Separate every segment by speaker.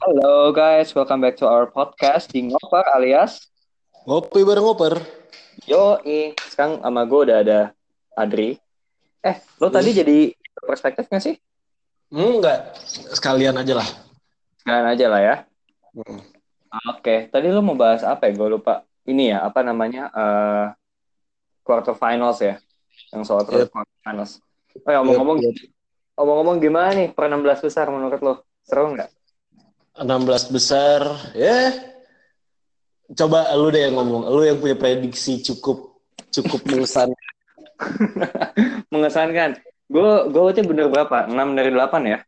Speaker 1: Halo guys, welcome back to our podcast di Ngoper alias
Speaker 2: Ngopi bareng ngoper.
Speaker 1: Yo, sekarang sama gue udah ada Adri. Eh, lo tadi jadi perspektif gak sih?
Speaker 2: Enggak, sekalian aja lah.
Speaker 1: Sekalian aja lah ya.
Speaker 2: Hmm.
Speaker 1: Oke, tadi lo mau bahas apa ya? Gue lupa. Ini ya, apa namanya? eh quarter finals ya. Yang soal
Speaker 2: Yep.
Speaker 1: quarter finals. Oh ya, ngomong-ngomong,
Speaker 2: Yep,
Speaker 1: ngomong-ngomong gimana nih per 16 besar menurut lo? Seru nggak?
Speaker 2: 16 besar, ya. Coba lu deh yang ngomong. Lu yang punya prediksi cukup cukup mengesan.
Speaker 1: Mengesankan. Gue gue aja bener berapa? 6 dari 8 ya?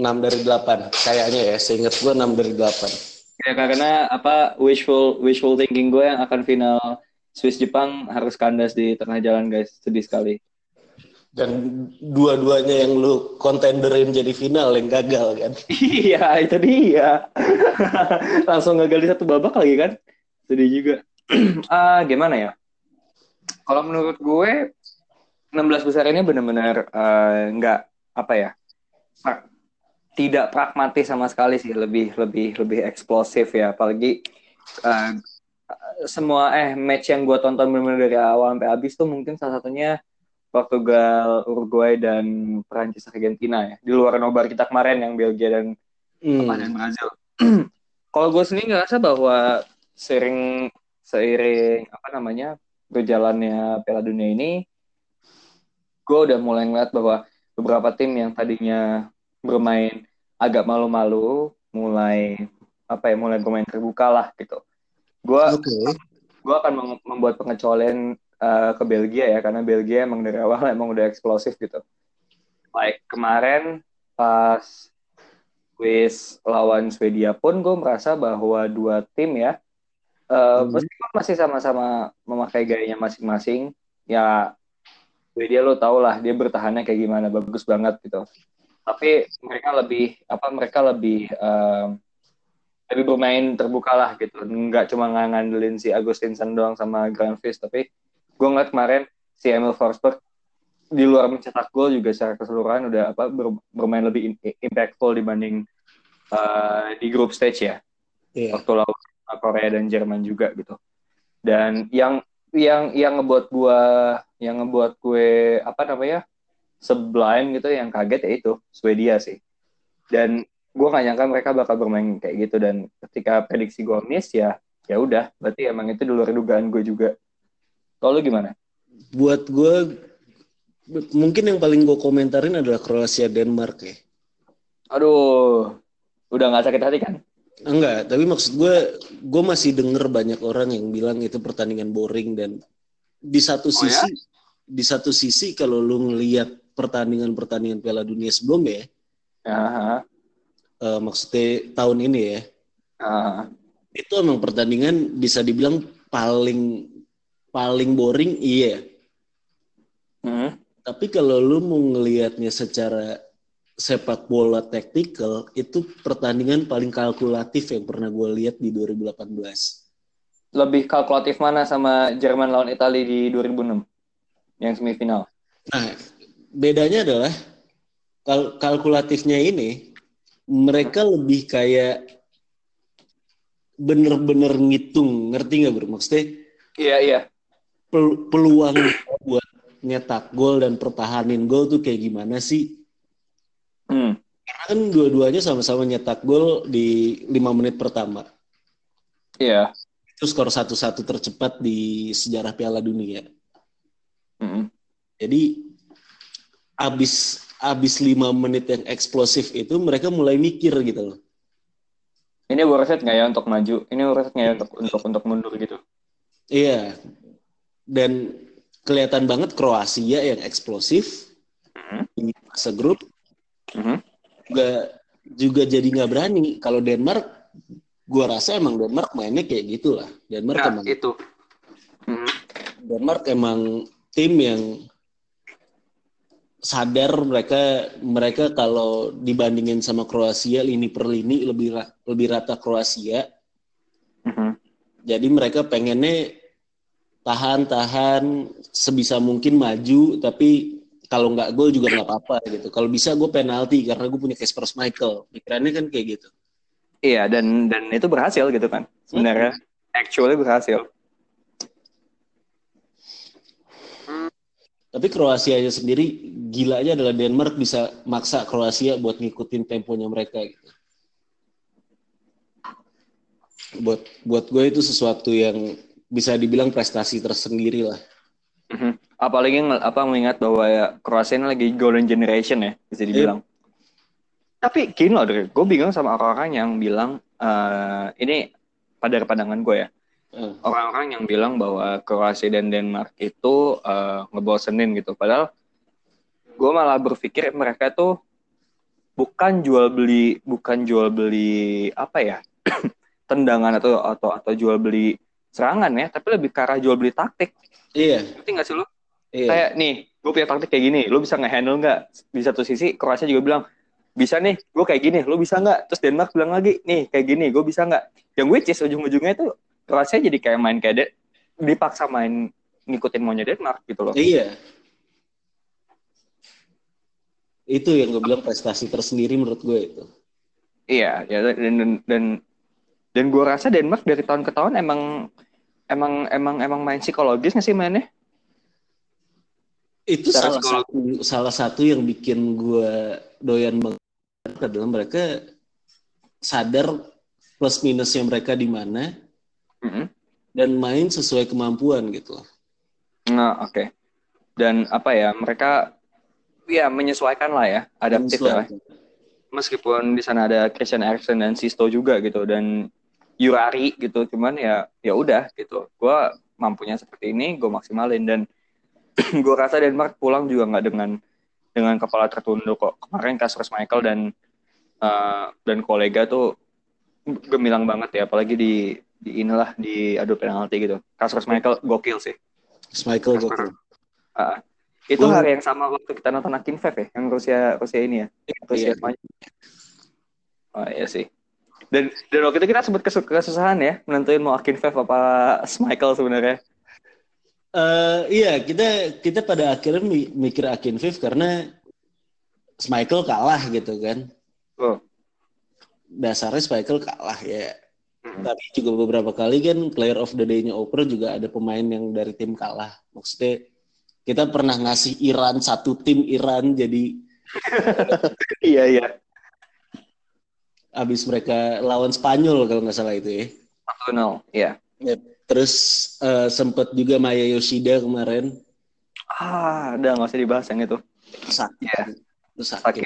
Speaker 2: 6 dari 8. Kayaknya ya, seingat gue 6 dari 8.
Speaker 1: Ya karena apa wishful wishful thinking gue yang akan final Swiss Jepang harus kandas di tengah jalan guys sedih sekali.
Speaker 2: Dan dua-duanya yang lu kontenderin jadi final yang gagal kan.
Speaker 1: iya itu dia. Langsung gagal di satu babak lagi kan sedih juga. Ah gimana ya? Kalau menurut gue 16 besar ini benar-benar eh, nggak apa ya pra- tidak pragmatis sama sekali sih lebih lebih lebih eksplosif ya apalagi eh, semua eh match yang gue tonton benar-benar dari awal sampai habis tuh mungkin salah satunya Portugal, Uruguay dan Perancis Argentina ya di luar nobar kita kemarin yang Belgia dan
Speaker 2: Hmm.
Speaker 1: dan Brazil. Kalau gue sendiri ngerasa bahwa sering seiring apa namanya berjalannya Piala Dunia ini, gue udah mulai ngeliat bahwa beberapa tim yang tadinya bermain agak malu-malu, mulai apa ya, mulai bermain terbuka lah gitu. Gue
Speaker 2: Oke.
Speaker 1: gue akan membuat pengecualian uh, ke Belgia ya karena Belgia emang dari awal emang udah eksplosif gitu. Like kemarin pas Swiss lawan Swedia pun gue merasa bahwa dua tim ya uh,
Speaker 2: Hmm.
Speaker 1: meskipun masih sama-sama memakai gayanya masing-masing ya Swedia lo tau lah dia bertahannya kayak gimana bagus banget gitu. Tapi mereka lebih apa mereka lebih um, lebih bermain terbuka lah gitu nggak cuma ngandelin si Agustinson doang sama Granville tapi gue ngeliat kemarin si Emil Forsberg di luar mencetak gol juga secara keseluruhan udah apa ber- bermain lebih impactful dibanding uh, di group stage ya.
Speaker 2: Iya.
Speaker 1: waktu lawan Korea dan Jerman juga gitu. Dan yang yang yang ngebuat gue yang ngebuat gue apa namanya sublime gitu yang kaget ya itu Swedia sih. Dan gue gak nyangka mereka bakal bermain kayak gitu. Dan ketika prediksi gue miss ya ya udah. Berarti emang itu di luar dugaan gue juga kalau lu gimana
Speaker 2: Buat gue mungkin yang paling gue komentarin adalah Kroasia Denmark ya.
Speaker 1: aduh udah nggak sakit hati kan
Speaker 2: Enggak, tapi maksud gue, gue masih denger banyak orang yang bilang itu pertandingan boring dan di satu
Speaker 1: Oh,
Speaker 2: sisi, di satu sisi kalau lu ngelihat pertandingan-pertandingan Piala Dunia sebelumnya,
Speaker 1: Aha,
Speaker 2: eh, maksudnya tahun ini ya,
Speaker 1: aha.
Speaker 2: itu emang pertandingan bisa dibilang paling paling boring, iya.
Speaker 1: Hmm.
Speaker 2: Tapi kalau lu mau ngelihatnya secara sepak bola taktikal, itu pertandingan paling kalkulatif yang pernah gue lihat di 2018.
Speaker 1: lebih kalkulatif mana sama Jerman lawan Italia di 2006 yang semifinal
Speaker 2: Nah, bedanya adalah kal- kalkulatifnya ini mereka lebih kayak bener-bener ngitung, ngerti nggak bro? Maksudnya
Speaker 1: iya iya
Speaker 2: pel- peluang buat nyetak gol dan pertahanin gol tuh kayak gimana sih?
Speaker 1: hmm.
Speaker 2: Karena kan dua-duanya sama-sama nyetak gol di lima menit pertama.
Speaker 1: iya
Speaker 2: Itu skor satu-satu tercepat di sejarah Piala Dunia.
Speaker 1: Hmm.
Speaker 2: Jadi abis abis lima menit yang eksplosif itu mereka mulai mikir gitu loh.
Speaker 1: ini worth it nggak ya untuk maju ini worth it nggak ya untuk untuk untuk mundur gitu
Speaker 2: Iya. Dan kelihatan banget Kroasia yang eksplosif
Speaker 1: Mhm.
Speaker 2: di fase grup
Speaker 1: Mhm.
Speaker 2: juga juga jadi nggak berani. Kalau Denmark, gua rasa emang Denmark mainnya kayak gitulah. Denmark
Speaker 1: Nah,
Speaker 2: emang
Speaker 1: itu Mhm.
Speaker 2: Denmark emang tim yang sadar mereka mereka kalau dibandingin sama Kroasia lini per lini lebih lebih rata Kroasia.
Speaker 1: Mhm.
Speaker 2: Jadi mereka pengennya tahan-tahan sebisa mungkin maju tapi kalau nggak gol juga nggak apa-apa gitu. Kalau bisa gue penalti karena gue punya Kasper Michael. Pikirannya kan kayak gitu.
Speaker 1: Iya dan dan itu berhasil gitu kan sebenarnya actually berhasil.
Speaker 2: Tapi Kroasia aja sendiri gila aja adalah Denmark bisa maksa Kroasia buat ngikutin temponya mereka gitu. Buat buat gue itu sesuatu yang bisa dibilang prestasi tersendiri lah.
Speaker 1: Mhm. Apalagi apa mengingat bahwa ya Kroasia ini lagi golden generation ya bisa dibilang. Tapi gini loh, gue bingung sama orang-orang yang bilang eh, ini pada pandangan gue ya. Orang-orang yang bilang bahwa Kroasia dan Denmark itu eh, ngebosenin gitu. Padahal gue malah berpikir mereka tuh bukan jual beli, bukan jual beli apa ya tendangan atau atau atau jual beli serangan ya, tapi lebih ke arah jual beli taktik.
Speaker 2: iya,
Speaker 1: Ngerti nggak sih lu?
Speaker 2: iya.
Speaker 1: Kayak nih, gue punya taktik kayak gini, lu bisa nge-handle nggak? Di satu sisi Kroasia juga bilang bisa nih, gue kayak gini, lu bisa nggak? Terus Denmark bilang lagi, nih kayak gini, gue bisa nggak? Yang which is ujung-ujungnya itu Kroasia jadi kayak main kayak de- dipaksa main ngikutin maunya Denmark gitu loh.
Speaker 2: Iya. Itu yang gue bilang prestasi tersendiri menurut gue itu.
Speaker 1: Iya, ya dan dan dan, dan gue rasa Denmark dari tahun ke tahun emang emang emang emang main psikologis nggak sih mainnya?
Speaker 2: Itu
Speaker 1: Secara
Speaker 2: salah satu salah satu yang bikin gue doyan banget adalah mereka sadar plus minusnya mereka di mana
Speaker 1: Mm-mm.
Speaker 2: dan main sesuai kemampuan gitu.
Speaker 1: Nah, oke. Dan apa ya, mereka ya menyesuaikan lah ya, adaptif lah. Meskipun di sana ada Christian Eriksen dan Sisto juga gitu dan Yurari gitu, cuman ya ya udah gitu. Gua mampunya seperti ini, gue maksimalin dan gue rasa Denmark pulang juga nggak dengan dengan kepala tertunduk kok. Kemarin kasus Michael dan eh, dan kolega tuh gemilang banget ya, apalagi di di inilah di adu penalti gitu. Kasus Michael gokil sih.
Speaker 2: Michael gokil.
Speaker 1: Ah, itu hari yang sama waktu kita nonton Akin Fev ya, yang Rusia Rusia ini ya, Rusia
Speaker 2: Iya.
Speaker 1: maju. Oh iya sih. Dan dan waktu itu kita sempat kesu- kesusahan ya menentuin mau Akin Fev apa Michael sebenarnya.
Speaker 2: Eh, iya, kita kita pada akhirnya mi- mikir Akin Viv karena Michael kalah gitu kan.
Speaker 1: Oh.
Speaker 2: Dasarnya Michael kalah ya.
Speaker 1: Mm-mm.
Speaker 2: Tapi juga beberapa kali kan player of the day-nya Oprah juga ada pemain yang dari tim kalah. Maksudnya kita pernah ngasih Iran satu tim Iran jadi
Speaker 1: Iya iya.
Speaker 2: Abis mereka lawan Spanyol kalau nggak salah itu ya.
Speaker 1: Satu nol. Iya.
Speaker 2: Terus eh, sempet juga Maya Yoshida kemarin
Speaker 1: Ah, udah nggak usah dibahas yang itu.
Speaker 2: sakit.
Speaker 1: Iya.
Speaker 2: Terus sakit.
Speaker 1: Sakit.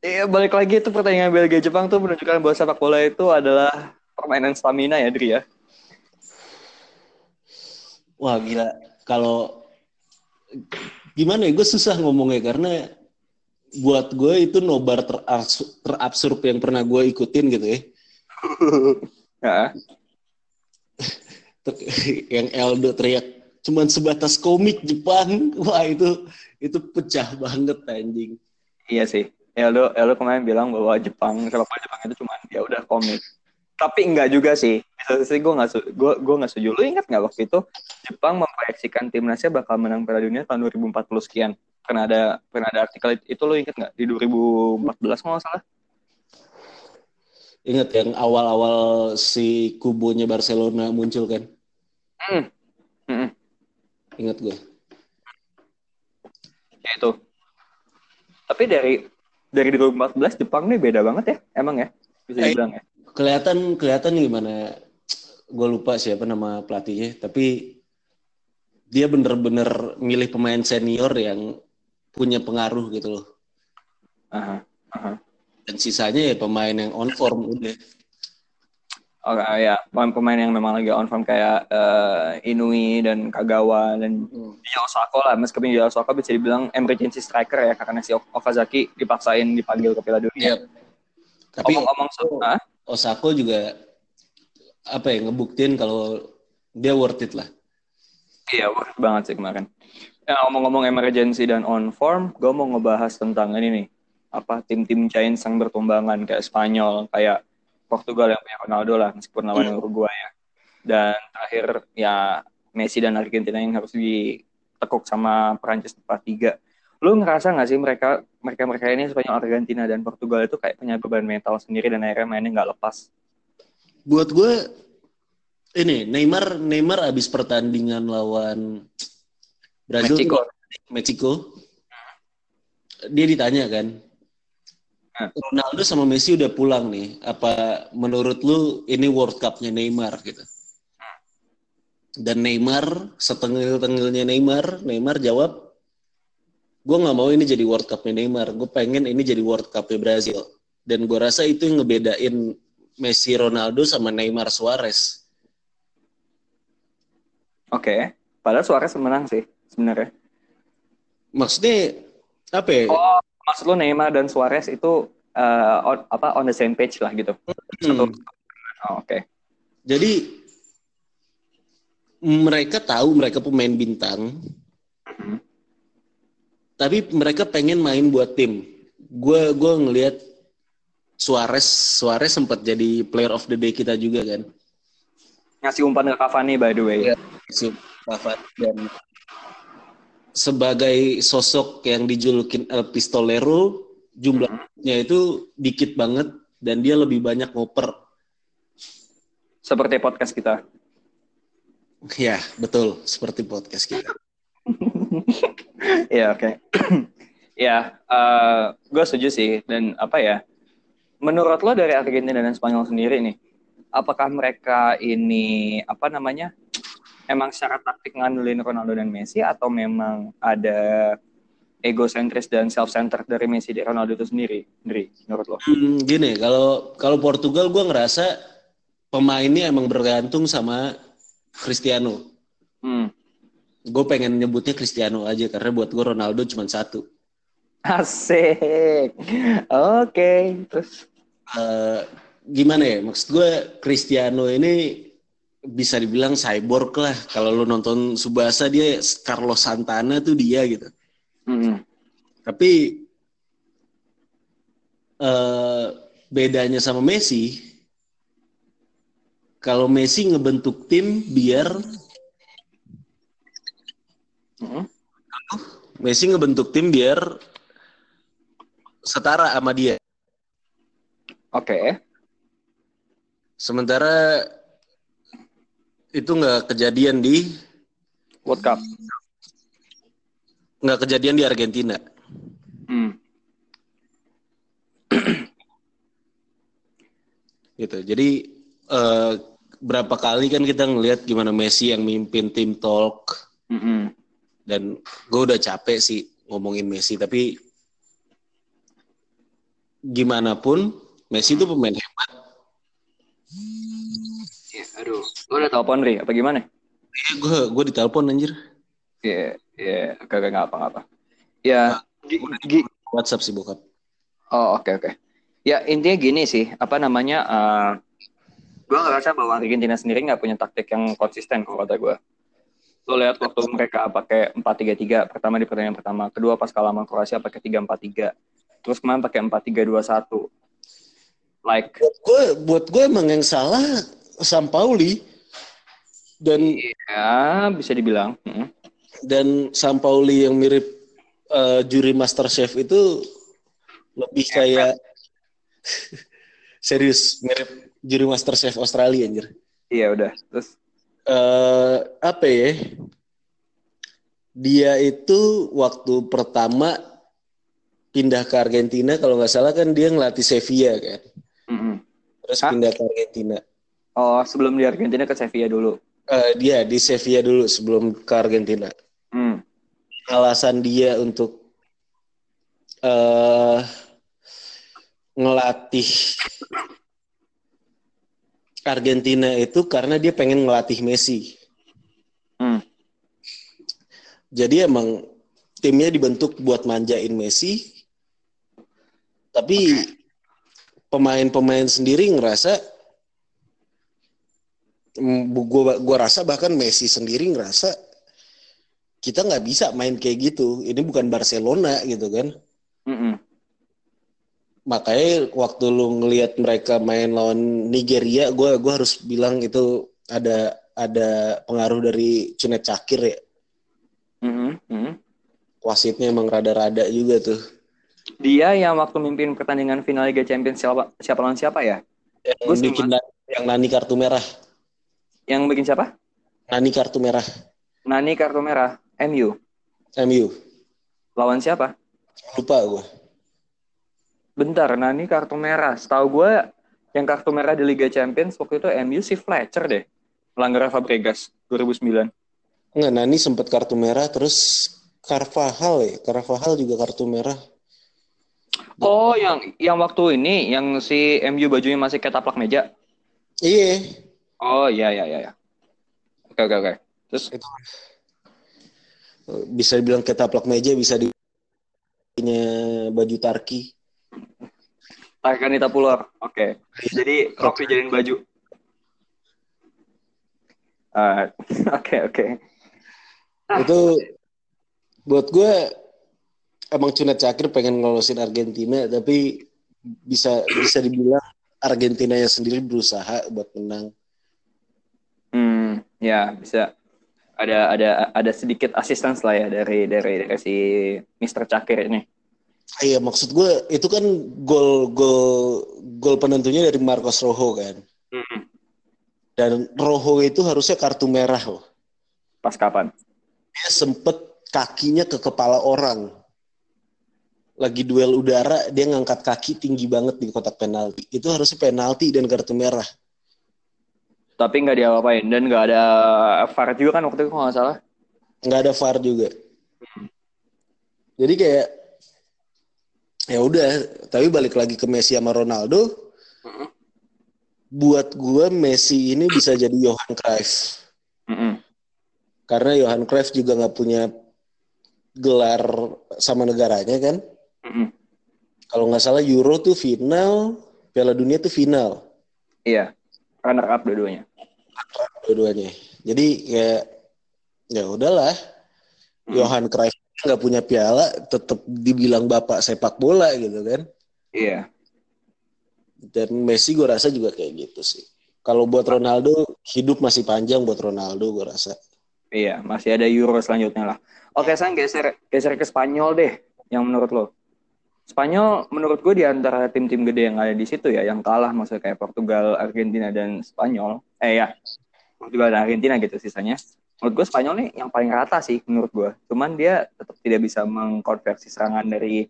Speaker 1: Iya balik lagi itu pertandingan Belgia Jepang tuh menunjukkan bahwa sepak bola itu adalah permainan stamina ya Dri ya.
Speaker 2: Wah gila. Kalau gimana ya, gue susah ngomongnya karena buat gue itu nobar terabs- terabsurd yang pernah gue ikutin gitu ya.
Speaker 1: Ya.
Speaker 2: Yang Eldo teriak cuman sebatas komik Jepang. Wah itu itu pecah banget anjing.
Speaker 1: Iya sih. Eldo, Eldo kemarin bilang bahwa Jepang, bola Jepang itu cuma ya udah komik. Tapi enggak juga sih. Satu sisi gue nggak gue gue nggak setuju. Lu ingat nggak waktu itu Jepang memproyeksikan timnasnya bakal menang Piala Dunia tahun 2040 sekian. Pernah ada pernah ada artikel itu lu ingat nggak di 2014 kalau nggak salah?
Speaker 2: Ingat yang awal-awal si kubonya Barcelona muncul kan?
Speaker 1: Hmm. Hmm.
Speaker 2: Ingat gue.
Speaker 1: Ya itu. Tapi dari dari 2014 Jepang nih beda banget ya, emang ya bisa
Speaker 2: Eh,
Speaker 1: dibilang ya.
Speaker 2: Kelihatan kelihatan gimana? Gue lupa siapa nama pelatihnya, tapi dia bener-bener milih pemain senior yang punya pengaruh gitu loh.
Speaker 1: Aha. Aha.
Speaker 2: Dan sisanya ya pemain yang on form udah.
Speaker 1: Oke, ya pemain-pemain yang memang lagi on form kayak eh, Inui dan Kagawa dan Yuya Osako lah. Meskipun Yuya Osako bisa dibilang emergency striker ya karena si Okazaki dipaksain dipanggil ke Piala Dunia.
Speaker 2: Iya. Tapi
Speaker 1: Omong-omong so?
Speaker 2: Osako juga apa ya ngebuktiin kalau dia worth it lah.
Speaker 1: Iya, worth banget sih kemarin. Ya, ngomong-ngomong emergency dan on form, gue mau ngebahas tentang ini nih. Apa tim-tim Giants yang bertumbangan kayak Spanyol, kayak Portugal yang punya Ronaldo lah, meskipun lawan Uruguay ya. Dan terakhir ya Messi dan Argentina yang harus ditekuk sama Perancis tempat tiga. lu ngerasa nggak sih mereka mereka mereka ini Spanyol Argentina dan Portugal itu kayak punya beban mental sendiri dan akhirnya mainnya nggak lepas
Speaker 2: buat gue ini Neymar Neymar abis pertandingan lawan Brazil
Speaker 1: Meksiko.
Speaker 2: Meksiko. Dia ditanya kan. Ronaldo sama Messi udah pulang nih. Apa menurut lu ini World Cup-nya Neymar gitu? Dan Neymar setengil-tengilnya Neymar Neymar jawab gue nggak mau ini jadi World Cup-nya Neymar. Gue pengen ini jadi World Cup-nya Brazil. Dan gue rasa itu yang ngebedain Messi Ronaldo sama Neymar Suarez.
Speaker 1: Oke. Padahal Suarez menang sih sebenarnya
Speaker 2: maksudnya apa ya?
Speaker 1: oh maksud lu Neymar dan Suarez itu eh, on, apa on the same page lah gitu
Speaker 2: Hmm.
Speaker 1: oh, oke
Speaker 2: Jadi mereka tahu mereka pemain bintang,
Speaker 1: Mhm.
Speaker 2: tapi mereka pengen main buat tim. Gue gue ngelihat Suarez Suarez sempat jadi player of the day kita juga kan.
Speaker 1: ngasih umpan ke Cavani by the way
Speaker 2: Iya. Si Cavani dan sebagai sosok yang dijulukin El Pistolero jumlahnya itu dikit banget dan dia lebih banyak ngoper.
Speaker 1: seperti podcast kita
Speaker 2: Ya betul seperti podcast kita.
Speaker 1: Iya oke. ya, gue setuju sih. Dan apa ya? Menurut lo dari Argentina dan Spanyol sendiri nih, apakah mereka ini apa namanya? Emang secara taktik ngandelin Ronaldo dan Messi atau memang ada egosentris dan self-centered dari Messi dan Ronaldo itu sendiri, Dri, menurut lo?
Speaker 2: Hmm, gini, kalau kalau Portugal gue ngerasa pemainnya emang bergantung sama Cristiano.
Speaker 1: Hmm.
Speaker 2: Gue pengen nyebutnya Cristiano aja karena buat gue Ronaldo cuma satu.
Speaker 1: Asik. Oke, terus
Speaker 2: Eh, gimana ya? Maksud gue Cristiano ini bisa dibilang cyborg lah. Kalau lu nonton Subasa dia Carlos Santana tuh dia gitu.
Speaker 1: hmm.
Speaker 2: Tapi eh bedanya sama Messi, kalau Messi ngebentuk tim biar
Speaker 1: Hmm.
Speaker 2: Messi ngebentuk tim biar setara sama dia.
Speaker 1: Oke.
Speaker 2: Sementara itu nggak kejadian di
Speaker 1: World Cup.
Speaker 2: nggak kejadian di Argentina.
Speaker 1: Hmm.
Speaker 2: Gitu. Jadi eh, berapa kali kan kita ngelihat gimana Messi yang mimpin tim talk
Speaker 1: Mm-mm.
Speaker 2: dan gue udah capek sih ngomongin Messi tapi gimana pun Messi itu pemain hebat.
Speaker 1: Lo udah telepon Ri apa gimana?
Speaker 2: Gue gue ditelepon anjir.
Speaker 1: Iya, iya, kagak nggak apa nggak apa. Ya, gi-
Speaker 2: WhatsApp sih bokap.
Speaker 1: oh oke oke. Ya intinya gini sih, apa namanya? eh gue ngerasa bahwa Argentina sendiri nggak punya taktik yang konsisten kalau kata gue. Lo lihat waktu mereka pakai 4-3-3 pertama di pertandingan pertama, kedua pas kalah sama Kroasia pakai 3-4-3, terus kemarin pakai 4-3-2-1. Like,
Speaker 2: Gue buat gue emang yang salah Sampaoli dan
Speaker 1: ya bisa dibilang. Mm.
Speaker 2: dan Sampaoli yang mirip eh, juri Master Chef itu lebih kayak serius mirip juri Master Chef Australia anjir.
Speaker 1: Iya udah. Terus,
Speaker 2: eh apa ya? Dia itu waktu pertama pindah ke Argentina kalau nggak salah kan dia ngelatih Sevilla kan.
Speaker 1: mm-mm.
Speaker 2: Terus
Speaker 1: Hah?
Speaker 2: pindah ke Argentina.
Speaker 1: oh sebelum di Argentina ke Sevilla dulu.
Speaker 2: Eh, dia di Sevilla dulu sebelum ke Argentina.
Speaker 1: Hmm.
Speaker 2: Alasan dia untuk eh ngelatih Argentina itu karena dia pengen ngelatih Messi.
Speaker 1: Hmm.
Speaker 2: Jadi emang timnya dibentuk buat manjain Messi. Tapi pemain-pemain sendiri ngerasa gua gua rasa bahkan Messi sendiri ngerasa kita nggak bisa main kayak gitu. Ini bukan Barcelona gitu kan.
Speaker 1: Mm-mm.
Speaker 2: Makanya waktu lu ngelihat mereka main lawan Nigeria, gua gua harus bilang itu ada ada pengaruh dari Cunet Cakir ya.
Speaker 1: Mm-mm. Mm-mm.
Speaker 2: wasitnya emang rada-rada juga tuh.
Speaker 1: Dia yang waktu mimpin pertandingan final Liga Champions siapa siapa lawan siapa ya?
Speaker 2: Yang
Speaker 1: Gua
Speaker 2: bikin yang Nani kartu merah.
Speaker 1: Yang bikin siapa?
Speaker 2: Nani kartu merah.
Speaker 1: Nani kartu merah. MU.
Speaker 2: MU.
Speaker 1: Lawan siapa?
Speaker 2: Lupa gue.
Speaker 1: Bentar, Nani kartu merah. Setahu gue yang kartu merah di Liga Champions waktu itu MU si Fletcher deh. Melanggar Fabregas 2009.
Speaker 2: Enggak, Nani sempat kartu merah terus Carvajal ya. Carvajal juga kartu merah.
Speaker 1: Oh, yang yang waktu ini yang si MU bajunya masih ketaplak meja.
Speaker 2: Iya.
Speaker 1: Oh, iya iya iya. iya. Oke oke oke. Terus
Speaker 2: Itu bisa dibilang ketaplak meja bisa di punya baju Tarki.
Speaker 1: Tarkanita Pulor. Oke. Jadi rok dijadiin baju. Oke oke.
Speaker 2: Itu buat gue emang Cunat Cakir pengen ngelolosin Argentina tapi bisa bisa dibilang Argentinanya sendiri berusaha buat menang.
Speaker 1: Hmm, ya bisa. Ada ada ada sedikit assistance lah ya dari dari dari si Mr. Cakir ini.
Speaker 2: Iya maksud gue itu kan gol gol gol penentunya dari Marcos Rojo kan.
Speaker 1: Hmm.
Speaker 2: Dan Rojo itu harusnya kartu merah loh.
Speaker 1: Pas kapan?
Speaker 2: Dia sempet kakinya ke kepala orang. Lagi duel udara dia ngangkat kaki tinggi banget di kotak penalti. Itu harusnya penalti dan kartu merah.
Speaker 1: Tapi nggak diapa-apain dan nggak ada VAR juga kan waktu itu kalau nggak salah.
Speaker 2: nggak ada VAR juga. Jadi kayak ya udah, tapi balik lagi ke Messi sama Ronaldo. Buat gue Messi ini bisa jadi Johan Cruyff
Speaker 1: Mm-mm.
Speaker 2: karena Johan Cruyff juga nggak punya gelar sama negaranya kan.
Speaker 1: Mm-mm.
Speaker 2: Kalau nggak salah Euro tuh final, Piala Dunia tuh final
Speaker 1: Iya. Runner up dua-duanya.
Speaker 2: Dua-duanya. Jadi kayak ya udahlah,
Speaker 1: Mm.
Speaker 2: Johan Cruyff nggak punya piala, tetap dibilang bapak sepak bola gitu kan.
Speaker 1: Iya.
Speaker 2: Dan Messi gue rasa juga kayak gitu sih. Kalau buat Ronaldo, hidup masih panjang buat Ronaldo gue rasa.
Speaker 1: Iya, masih ada Euro selanjutnya lah. Oke, sekarang geser geser ke Spanyol deh. Yang menurut lo? Spanyol menurut gue di antara tim-tim gede yang ada di situ ya, yang kalah maksudnya kayak Portugal, Argentina dan Spanyol. Eh ya, Portugal dan Argentina gitu sisanya. Menurut gue Spanyol nih yang paling rata sih menurut gue. Cuman dia tetap tidak bisa mengkonversi serangan dari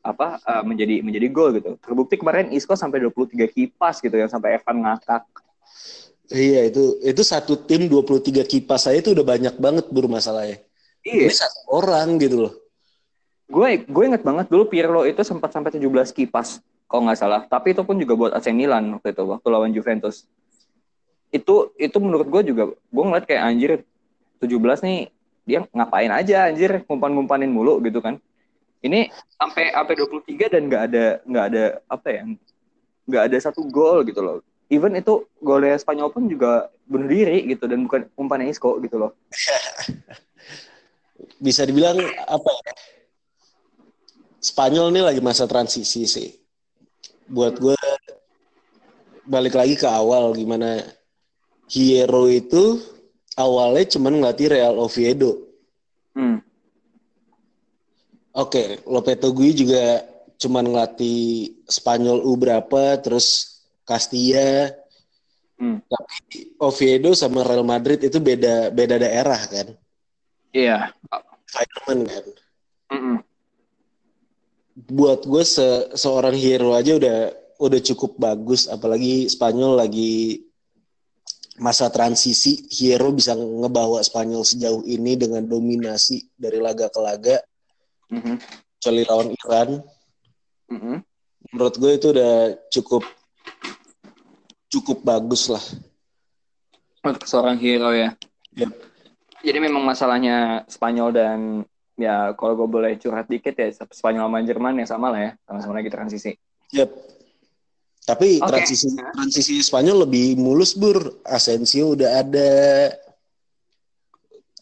Speaker 1: apa eh, menjadi menjadi gol gitu. Terbukti kemarin Isco sampai 23 kipas gitu yang sampai Evan ngakak.
Speaker 2: Iya itu itu satu tim 23 kipas saya itu udah banyak banget bur masalahnya.
Speaker 1: Iya.
Speaker 2: Ini satu orang gitu loh.
Speaker 1: Gue gue inget banget dulu Pirlo itu sempat sampai 17 kipas kalau nggak salah. Tapi itu pun juga buat AC Milan waktu itu waktu lawan Juventus. Itu itu menurut gue juga gue ngeliat kayak anjir 17 nih dia ngapain aja anjir ngumpan-ngumpanin mulu gitu kan. Ini sampai sampai 23 dan nggak ada nggak ada apa ya nggak ada satu gol gitu loh. Even itu golnya Spanyol pun juga bunuh diri gitu dan bukan umpannya Isco gitu loh.
Speaker 2: Bisa dibilang apa ya? Spanyol ini lagi masa transisi sih. Buat gue balik lagi ke awal gimana Hierro itu awalnya cuman ngelatih Real Oviedo.
Speaker 1: Hmm.
Speaker 2: Oke, Lopetegui juga cuman ngelatih Spanyol U berapa, terus Castilla.
Speaker 1: Hmm.
Speaker 2: Tapi Oviedo sama Real Madrid itu beda beda daerah kan,
Speaker 1: Iya.
Speaker 2: environment kan.
Speaker 1: Mm-mm.
Speaker 2: Buat gue se- seorang hero aja udah udah cukup bagus, apalagi Spanyol lagi masa transisi. Hero bisa ngebawa Spanyol sejauh ini dengan dominasi dari laga ke laga,
Speaker 1: Mhm.
Speaker 2: kecuali lawan Iran.
Speaker 1: Mhm.
Speaker 2: menurut gue itu udah cukup cukup bagus lah.
Speaker 1: Untuk seorang hero ya.
Speaker 2: Yep.
Speaker 1: Jadi memang masalahnya Spanyol dan ya kalau gue boleh curhat dikit ya Spanyol sama Jerman ya sama lah ya sama-sama lagi transisi.
Speaker 2: Yep. Tapi
Speaker 1: Oke.
Speaker 2: transisi transisi Spanyol lebih mulus bur. Asensio udah ada.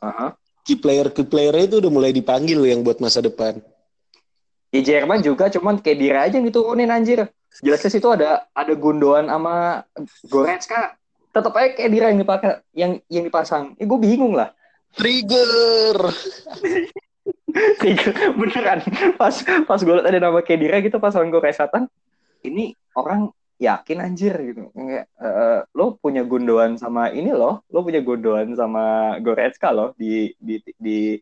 Speaker 1: Aha.
Speaker 2: Key player key player itu udah mulai dipanggil yang buat masa depan.
Speaker 1: Di Jerman juga cuman kayak dira aja yang diturunin anjir. Jelasnya situ ada ada Gundogan sama Goretzka. Tetap aja kayak dira yang dipakai yang yang dipasang. Eh gue bingung lah.
Speaker 2: Trigger.
Speaker 1: beneran pas pas gue liat ada nama Kedira gitu pas orang gue resatan ini orang yakin anjir gitu Nggak, eh, lo punya gundoan sama ini loh lo punya gundoan sama Goretzka loh di di di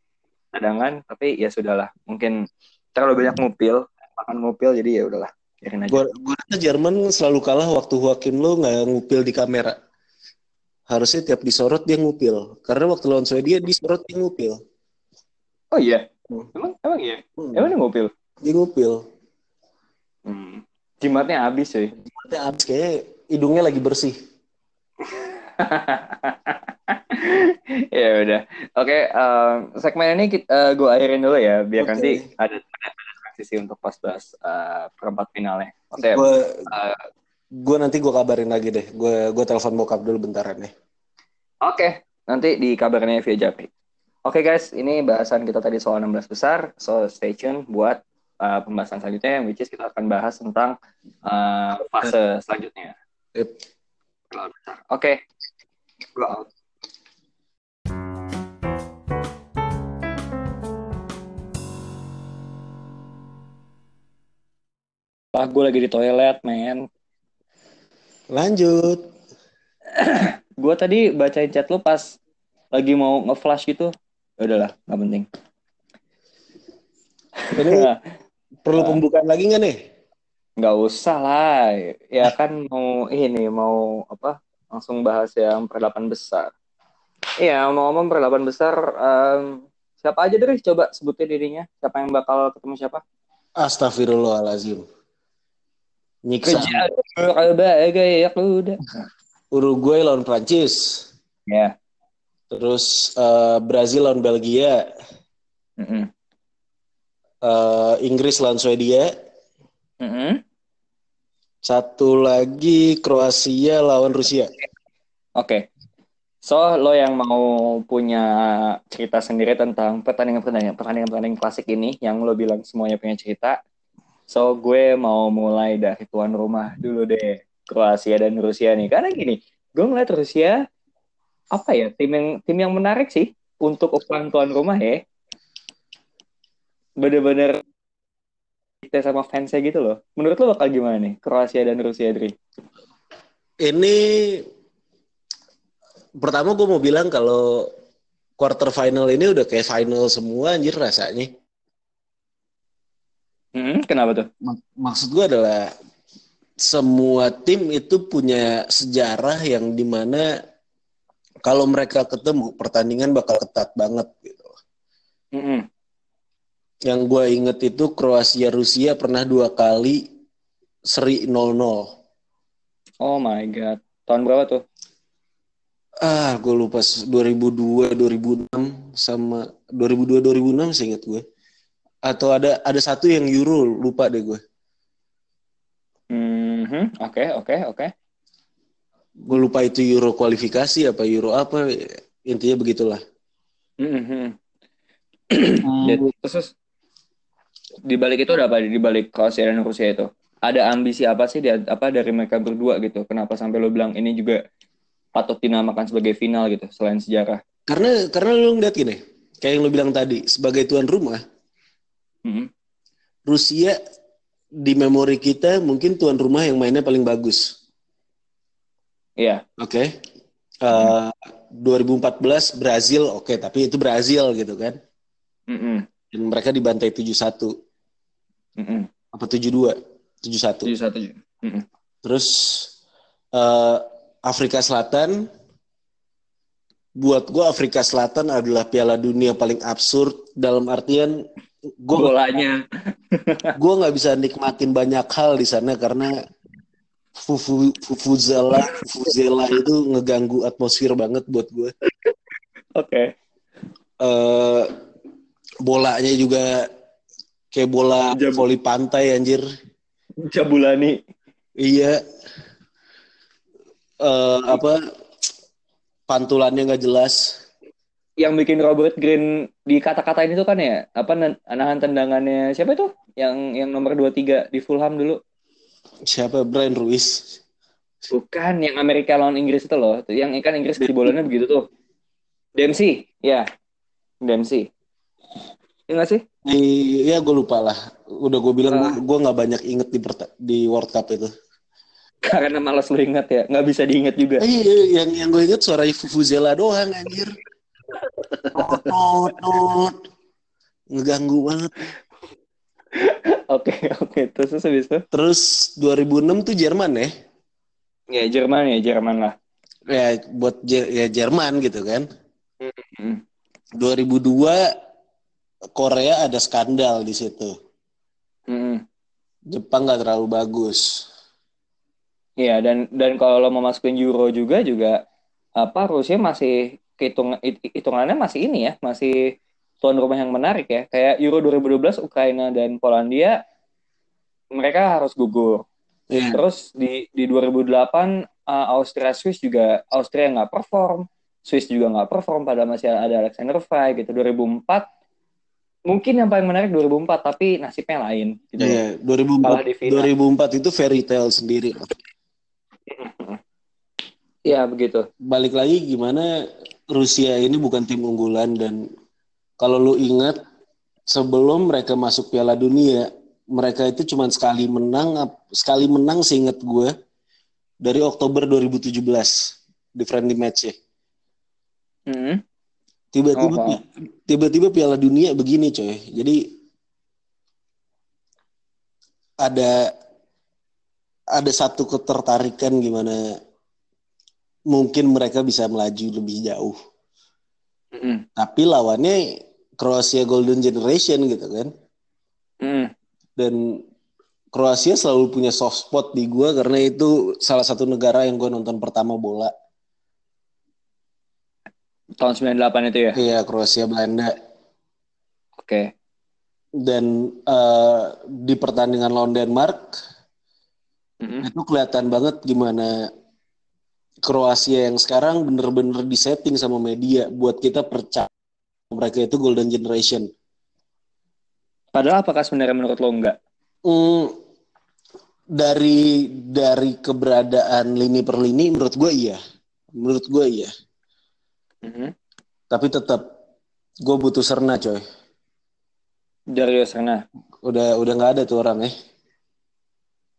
Speaker 1: cadangan tapi ya sudahlah mungkin terlalu banyak ngupil makan ngupil jadi ya udahlah biarin aja
Speaker 2: gue rasa Jerman selalu kalah waktu Joaquin lo nggak ngupil di kamera. Harusnya tiap disorot dia ngupil. Karena waktu lawan Swedia disorot dia ngupil.
Speaker 1: oh iya
Speaker 2: Hmm.
Speaker 1: emang emang iya
Speaker 2: Hmm.
Speaker 1: emang dia ngupil
Speaker 2: Dia ngupil.
Speaker 1: hmm. Jimatnya habis cuy
Speaker 2: Mata abis kayaknya hidungnya lagi bersih.
Speaker 1: ya udah oke em, segmen ini kita, gue akhirin dulu ya biar
Speaker 2: Oke.
Speaker 1: nanti ada ada transisi untuk pas bahas eh, perempat finalnya oke
Speaker 2: Gue
Speaker 1: eh,
Speaker 2: gue nanti gue kabarin lagi deh. Gue gue telepon bokap dulu bentaran deh.
Speaker 1: Oke, nanti di kabarnya via Japri. Oke guys, ini bahasan kita tadi soal 16 besar, so stay tune buat uh, pembahasan selanjutnya, which is kita akan bahas tentang uh, fase selanjutnya.
Speaker 2: Yep.
Speaker 1: Oke, out. Pak, gue lagi di toilet, men.
Speaker 2: Lanjut.
Speaker 1: Gue tadi bacain chat lu pas lagi mau nge-flash gitu. Ya udahlah, nggak penting.
Speaker 2: Ini perlu pembukaan lagi nggak nih?
Speaker 1: nggak usah lah ya kan mau ini mau apa langsung bahas yang perlapan besar iya ngomong-ngomong perlapan besar em, siapa aja deh coba sebutin dirinya siapa yang bakal ketemu siapa
Speaker 2: Astagfirullahalazim. Nyiksa. Uruguay lawan Prancis.
Speaker 1: ya
Speaker 2: Terus eh, Brazil lawan Belgia.
Speaker 1: Mm-mm.
Speaker 2: Eh, Inggris lawan Swedia.
Speaker 1: Mm-mm.
Speaker 2: Satu lagi Kroasia lawan Rusia.
Speaker 1: Oke. So, lo yang mau punya cerita sendiri tentang pertandingan-pertandingan pertandingan-pertandingan klasik ini yang lo bilang semuanya punya cerita. So, gue mau mulai dari tuan rumah dulu deh. Kroasia dan Rusia nih. Karena gini, gue ngeliat Rusia apa ya, tim yang tim yang menarik sih untuk ukuran tuan rumah ya. Bener-bener kita sama fansnya gitu loh. Menurut lo bakal gimana nih Kroasia dan Rusia, Dri?
Speaker 2: Ini pertama gue mau bilang kalau quarter final ini udah kayak final semua anjir rasanya.
Speaker 1: Hmm, kenapa tuh?
Speaker 2: Mak- maksud gue adalah semua tim itu punya sejarah yang di mana kalau mereka ketemu pertandingan bakal ketat banget gitu.
Speaker 1: Mm-mm.
Speaker 2: Yang gue inget itu Kroasia Rusia pernah dua kali seri 0-0.
Speaker 1: Oh my god. Tahun berapa tuh?
Speaker 2: Ah, gue lupa 2002 2006 sama 2002 2006 sih inget gue. Atau ada ada satu yang Euro lupa deh gue.
Speaker 1: Mhm, Oke, oke, oke.
Speaker 2: Gue lupa itu Euro kualifikasi apa Euro apa intinya begitulah.
Speaker 1: Mhm. Dan terus terus, di balik itu ada apa? Di balik Kroasia dan Rusia itu ada ambisi apa sih di, apa dari mereka berdua gitu? Kenapa sampai lo bilang ini juga patut dinamakan sebagai final gitu selain sejarah?
Speaker 2: Karena karena lu ngeliat gini, kayak yang lu bilang tadi, sebagai tuan rumah,
Speaker 1: Mhm.
Speaker 2: Rusia di memori kita mungkin tuan rumah yang mainnya paling bagus.
Speaker 1: Iya.
Speaker 2: Oke. Eh, 2014 Brazil, oke, tapi itu Brazil gitu kan.
Speaker 1: Mhm,
Speaker 2: Dan mereka dibantai 7-1
Speaker 1: mhm.
Speaker 2: apa 7-2? 7-1.
Speaker 1: Tujuh satu. Mhm.
Speaker 2: Terus eh, Afrika Selatan buat gua Afrika Selatan adalah Piala Dunia paling absurd dalam artian gua
Speaker 1: Bolanya.
Speaker 2: gue nggak bisa nikmatin banyak hal di sana karena fufu fufuzela fufuzela itu ngeganggu atmosfer banget buat gue
Speaker 1: Oke.
Speaker 2: eh bolanya juga kayak bola
Speaker 1: Jam-
Speaker 2: voli pantai anjir
Speaker 1: Jabulani.
Speaker 2: iya eh apa pantulannya nggak jelas
Speaker 1: Yang bikin Robert Green di kata-katain itu kan ya, apa nan- nahan tendangannya siapa itu? Yang yang nomor 23 di Fulham dulu.
Speaker 2: siapa Brian Ruiz
Speaker 1: Bukan yang Amerika lawan Inggris itu loh. Yang ikan Inggris di bolanya begitu tuh. Dempsey, ya. Dempsey. Ya nggak sih?
Speaker 2: Iya, gue lupa lah. Udah gue bilang uh. gue nggak banyak inget di di World Cup itu.
Speaker 1: Karena malas lu inget ya, nggak bisa diinget juga.
Speaker 2: Eh, iya, yang yang gue inget suara Fufuzela doang anjir. Tot, tot. Ngeganggu banget.
Speaker 1: Oke, oke. Terus habis itu?
Speaker 2: Terus 2006 tuh Jerman ya?
Speaker 1: Ya, Jerman ya, Jerman lah.
Speaker 2: Ya, buat ya Jerman gitu kan. Mm -hmm. 2002 Korea ada skandal di situ. Mm. Jepang nggak terlalu bagus.
Speaker 1: Iya dan dan kalau lo mau masukin Euro juga juga apa Rusia masih hitung hitungannya masih ini ya masih tuan rumah yang menarik ya. Kayak Euro 2012 Ukraina dan Polandia mereka harus gugur. Yeah. Terus di di 2008 uh, Austria Swiss juga Austria nggak perform, Swiss juga nggak perform pada masih ada Alexander Fay gitu. 2004 mungkin yang paling menarik 2004 tapi nasibnya lain
Speaker 2: gitu. Iya, yeah, 2004 2004 itu fairy tale sendiri.
Speaker 1: Iya, begitu.
Speaker 2: Balik lagi gimana Rusia ini bukan tim unggulan dan kalau lu ingat sebelum mereka masuk Piala Dunia, mereka itu cuma sekali menang, sekali menang seingat gue dari Oktober 2017 di friendly match ya. Mm-hmm. Tiba-tiba oh, tiba-tiba Piala Dunia begini coy. Jadi ada ada satu ketertarikan gimana mungkin mereka bisa melaju lebih jauh. Mm-hmm. Tapi lawannya Kroasia Golden Generation gitu kan. Mm. Dan Kroasia selalu punya soft spot di gue karena itu salah satu negara yang gue nonton pertama bola.
Speaker 1: Tahun 98 itu ya?
Speaker 2: Iya, Kroasia Belanda.
Speaker 1: Oke. Okay.
Speaker 2: Dan uh, di pertandingan lawan Denmark, mm-hmm. itu kelihatan banget gimana Kroasia yang sekarang bener-bener disetting sama media buat kita percaya mereka itu golden generation.
Speaker 1: Padahal apakah sebenarnya menurut lo enggak?
Speaker 2: Mm, dari dari keberadaan lini per lini menurut gue iya. Menurut gue iya. Mm-hmm. Tapi tetap gue butuh Serna coy.
Speaker 1: Dario Serna.
Speaker 2: Udah udah nggak ada tuh orang ya.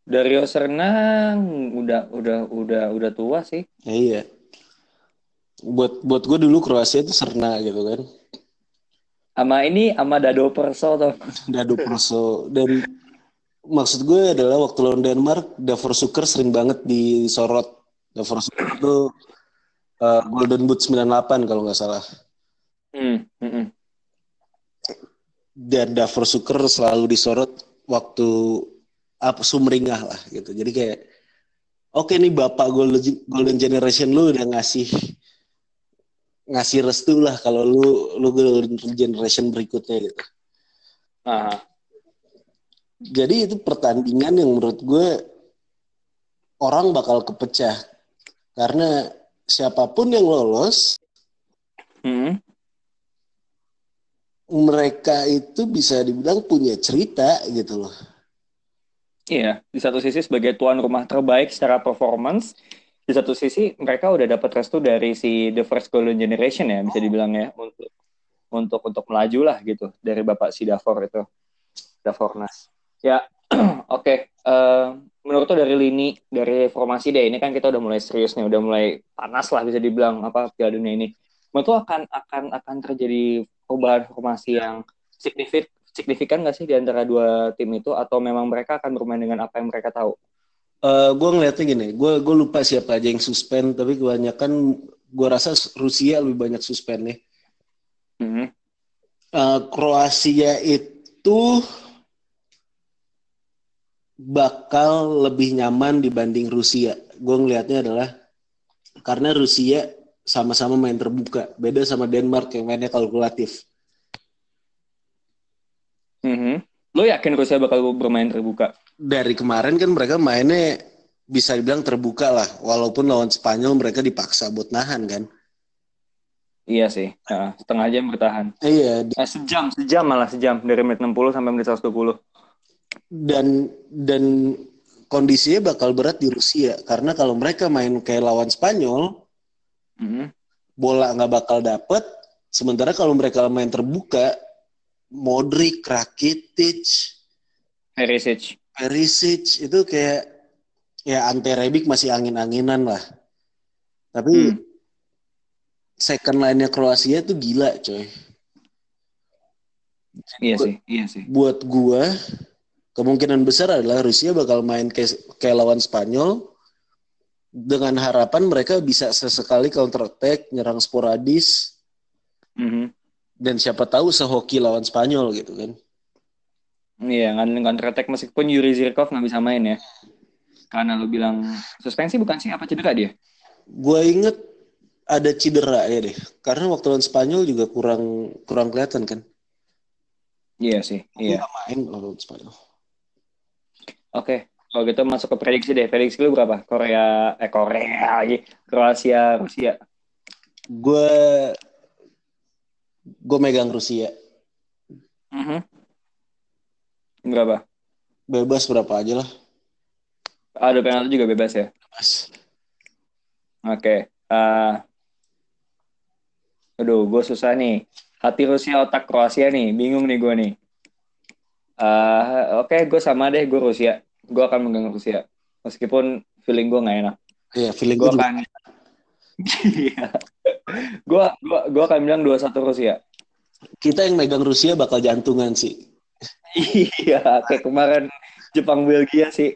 Speaker 1: Dario Serna udah udah udah udah tua sih.
Speaker 2: Ya, iya. Buat buat gue dulu Kroasia itu Serna gitu kan
Speaker 1: sama ini sama Dado Perso tuh.
Speaker 2: Dado Perso dan maksud gue adalah waktu lawan Denmark Davor Suker sering banget disorot. Davor Suker itu uh, Golden Boot 98 kalau nggak salah. Hmm, hmm. Dan Davor Suker selalu disorot waktu apa sumringah lah gitu. Jadi kayak oke okay, nih bapak Golden Golden Generation lu udah ngasih ngasih restu lah kalau lu lu generation berikutnya gitu. Ah. Jadi itu pertandingan yang menurut gue orang bakal kepecah karena siapa pun yang lolos, hmm. mereka itu bisa dibilang punya cerita gitu loh.
Speaker 1: Iya, di satu sisi sebagai tuan rumah terbaik secara performance, di satu sisi mereka udah dapat restu dari si the first golden generation ya bisa dibilang ya untuk untuk untuk melaju lah gitu dari bapak si Davor itu Davornas ya oke okay. uh, eh, menurut tuh dari lini dari formasi deh ini kan kita udah mulai serius nih udah mulai panas lah bisa dibilang apa Piala Dunia ini menurut tuh akan akan akan terjadi perubahan formasi yang signifikan signifikan nggak sih di antara dua tim itu atau memang mereka akan bermain dengan apa yang mereka tahu
Speaker 2: uh, eh, gue ngeliatnya gini, gue gue lupa siapa aja yang suspend, tapi kebanyakan gue rasa Rusia lebih banyak suspend nih. Mm-hmm. Uh, Kroasia itu bakal lebih nyaman dibanding Rusia. Gue ngelihatnya adalah karena Rusia sama-sama main terbuka, beda sama Denmark yang mainnya kalkulatif.
Speaker 1: Mm-hmm. Lo yakin Rusia bakal bermain terbuka?
Speaker 2: dari kemarin kan mereka mainnya bisa dibilang terbuka lah walaupun lawan Spanyol mereka dipaksa buat nahan kan
Speaker 1: Iya sih, ya, setengah jam bertahan.
Speaker 2: Iya.
Speaker 1: Eh, sejam, sejam malah sejam dari menit 60 sampai menit 120.
Speaker 2: Dan dan kondisinya bakal berat di Rusia karena kalau mereka main kayak lawan Spanyol, mm -hmm. bola nggak bakal dapet. Sementara kalau mereka main terbuka, Modric, Rakitic,
Speaker 1: Perisic.
Speaker 2: Perisic itu kayak ya Ante Rebic masih angin-anginan lah. Tapi
Speaker 1: Hmm.
Speaker 2: second line-nya Kroasia tuh gila, coy.
Speaker 1: Iya sih, iya sih.
Speaker 2: Buat gua kemungkinan besar adalah Rusia bakal main kayak, kayak lawan Spanyol dengan harapan mereka bisa sesekali counter attack, nyerang sporadis
Speaker 1: Mhm.
Speaker 2: dan siapa tahu sehoki lawan Spanyol gitu kan.
Speaker 1: Iya, ngan counter attack meskipun Yuri Zirkov nggak bisa main ya. Karena lu bilang suspensi bukan sih apa cedera dia?
Speaker 2: Gua inget ada cedera ya deh. Karena waktu lawan Spanyol juga kurang kurang kelihatan kan.
Speaker 1: Iya sih, iya.
Speaker 2: Nggak main lawan Spanyol.
Speaker 1: Oke, kalau gitu masuk ke prediksi deh. Prediksi lu berapa? Korea, eh Korea lagi. Kroasia, Rusia.
Speaker 2: Gue gue megang Rusia.
Speaker 1: Mhm. Berapa?
Speaker 2: Bebas berapa aja lah.
Speaker 1: Ada penalti juga bebas ya?
Speaker 2: Bebas.
Speaker 1: Oke. eh aduh, gue susah nih. Hati Rusia, otak Kroasia nih. Bingung nih gue nih. Eh Oke, gue sama deh. Gue Rusia. Gue akan megang Rusia. Meskipun feeling gue nggak enak.
Speaker 2: Iya, feeling
Speaker 1: Gue akan... Iya. Gue gua, gua akan bilang 2-1 Rusia.
Speaker 2: Kita yang megang Rusia bakal jantungan sih.
Speaker 1: Iya, kayak kemarin Jepang Belgia sih.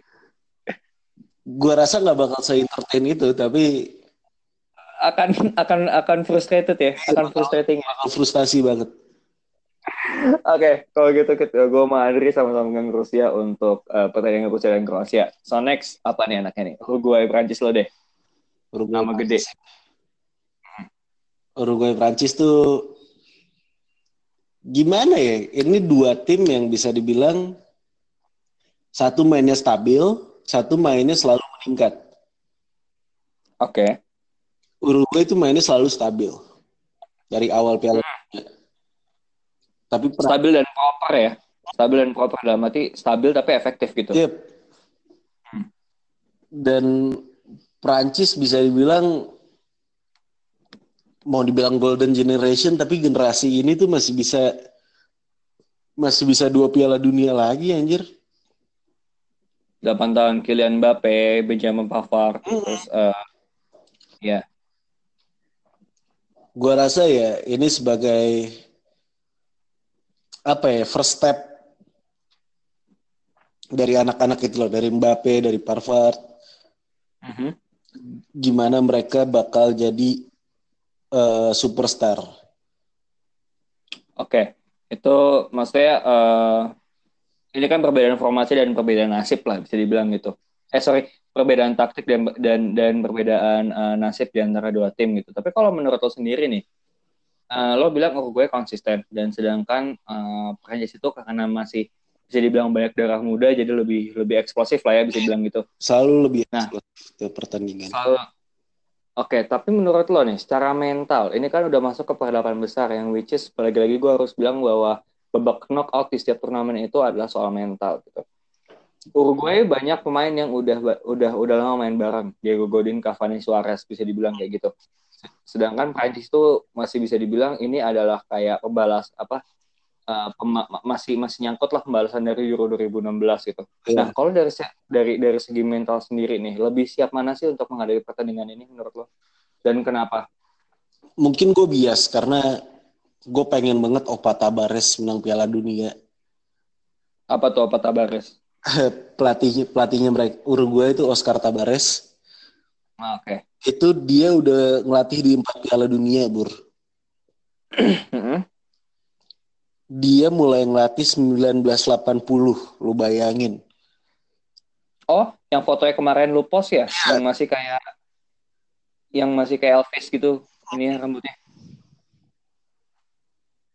Speaker 2: Gue rasa nggak bakal se-entertain itu, tapi
Speaker 1: Akan akan akan frustrated ya, akan frustrating.
Speaker 2: bakal frustasi banget.
Speaker 1: Oke, kalau gitu kita gue sama Adri sama-sama megang Rusia untuk eh, pertandingan Rusia dan Kroasia. So next apa nih anaknya nih? Uruguay Prancis lo deh.
Speaker 2: Uruguay
Speaker 1: Nama gede.
Speaker 2: Uruguay Prancis tuh gimana ya? Ini dua tim yang bisa dibilang satu mainnya stabil, satu mainnya selalu meningkat.
Speaker 1: Oke.
Speaker 2: Uruguay itu mainnya selalu stabil dari awal Piala. Tapi pra-
Speaker 1: Stabil dan proper ya. Stabil dan proper dalam arti stabil tapi efektif gitu.
Speaker 2: Yep. Dan Prancis bisa dibilang mau dibilang golden generation tapi generasi ini tuh masih bisa masih bisa dua piala dunia lagi anjir.
Speaker 1: 8 tahun Kylian Mbappe, Benjamin Pavard, terus eh, ya
Speaker 2: Gua rasa ya ini sebagai apa ya first step dari anak-anak itu loh dari Mbappe dari Pavard
Speaker 1: Mhm.
Speaker 2: gimana mereka bakal jadi eh, superstar.
Speaker 1: Oke, itu maksudnya eh, ini kan perbedaan formasi dan perbedaan nasib lah bisa dibilang gitu. Eh sorry, perbedaan taktik dan dan dan perbedaan eh, nasib di antara dua tim gitu. Tapi kalau menurut lo sendiri nih, eh, lo bilang oh gue konsisten dan sedangkan eh, Prancis itu karena masih bisa dibilang banyak darah muda jadi lebih lebih eksplosif lah ya bisa dibilang gitu.
Speaker 2: Selalu lebih
Speaker 1: Nah.
Speaker 2: eksplosif ke pertandingan.
Speaker 1: Selalu. Oke, tapi menurut lo nih, secara mental, ini kan udah masuk ke perhelatan besar yang which is, lagi-lagi gue harus bilang bahwa babak knockout di setiap turnamen itu adalah soal mental gitu. Uruguay banyak pemain yang udah udah udah lama main bareng, Diego Godin, Cavani, Suarez bisa dibilang kayak gitu. Sedangkan Prancis itu masih bisa dibilang ini adalah kayak pembalas apa eh, pema- masih masih nyangkut lah pembalasan dari Euro 2016 gitu.
Speaker 2: Iya.
Speaker 1: Nah, kalau dari dari dari segi mental sendiri nih, lebih siap mana sih untuk menghadapi pertandingan ini menurut lo? Dan kenapa?
Speaker 2: Mungkin gue bias karena gue pengen banget Opa Tabares menang Piala Dunia.
Speaker 1: Apa tuh apa Tabares?
Speaker 2: pelatihnya pelatihnya mereka Uruguay itu Oscar Tabares.
Speaker 1: Ah, Oke.
Speaker 2: Itu dia udah ngelatih di empat Piala Dunia, Bur. Dia mulai ngelatih 1980, lu bayangin.
Speaker 1: Oh, yang fotonya kemarin lu post ya, yang masih kayak yang masih kayak Elvis gitu, ini ya rambutnya.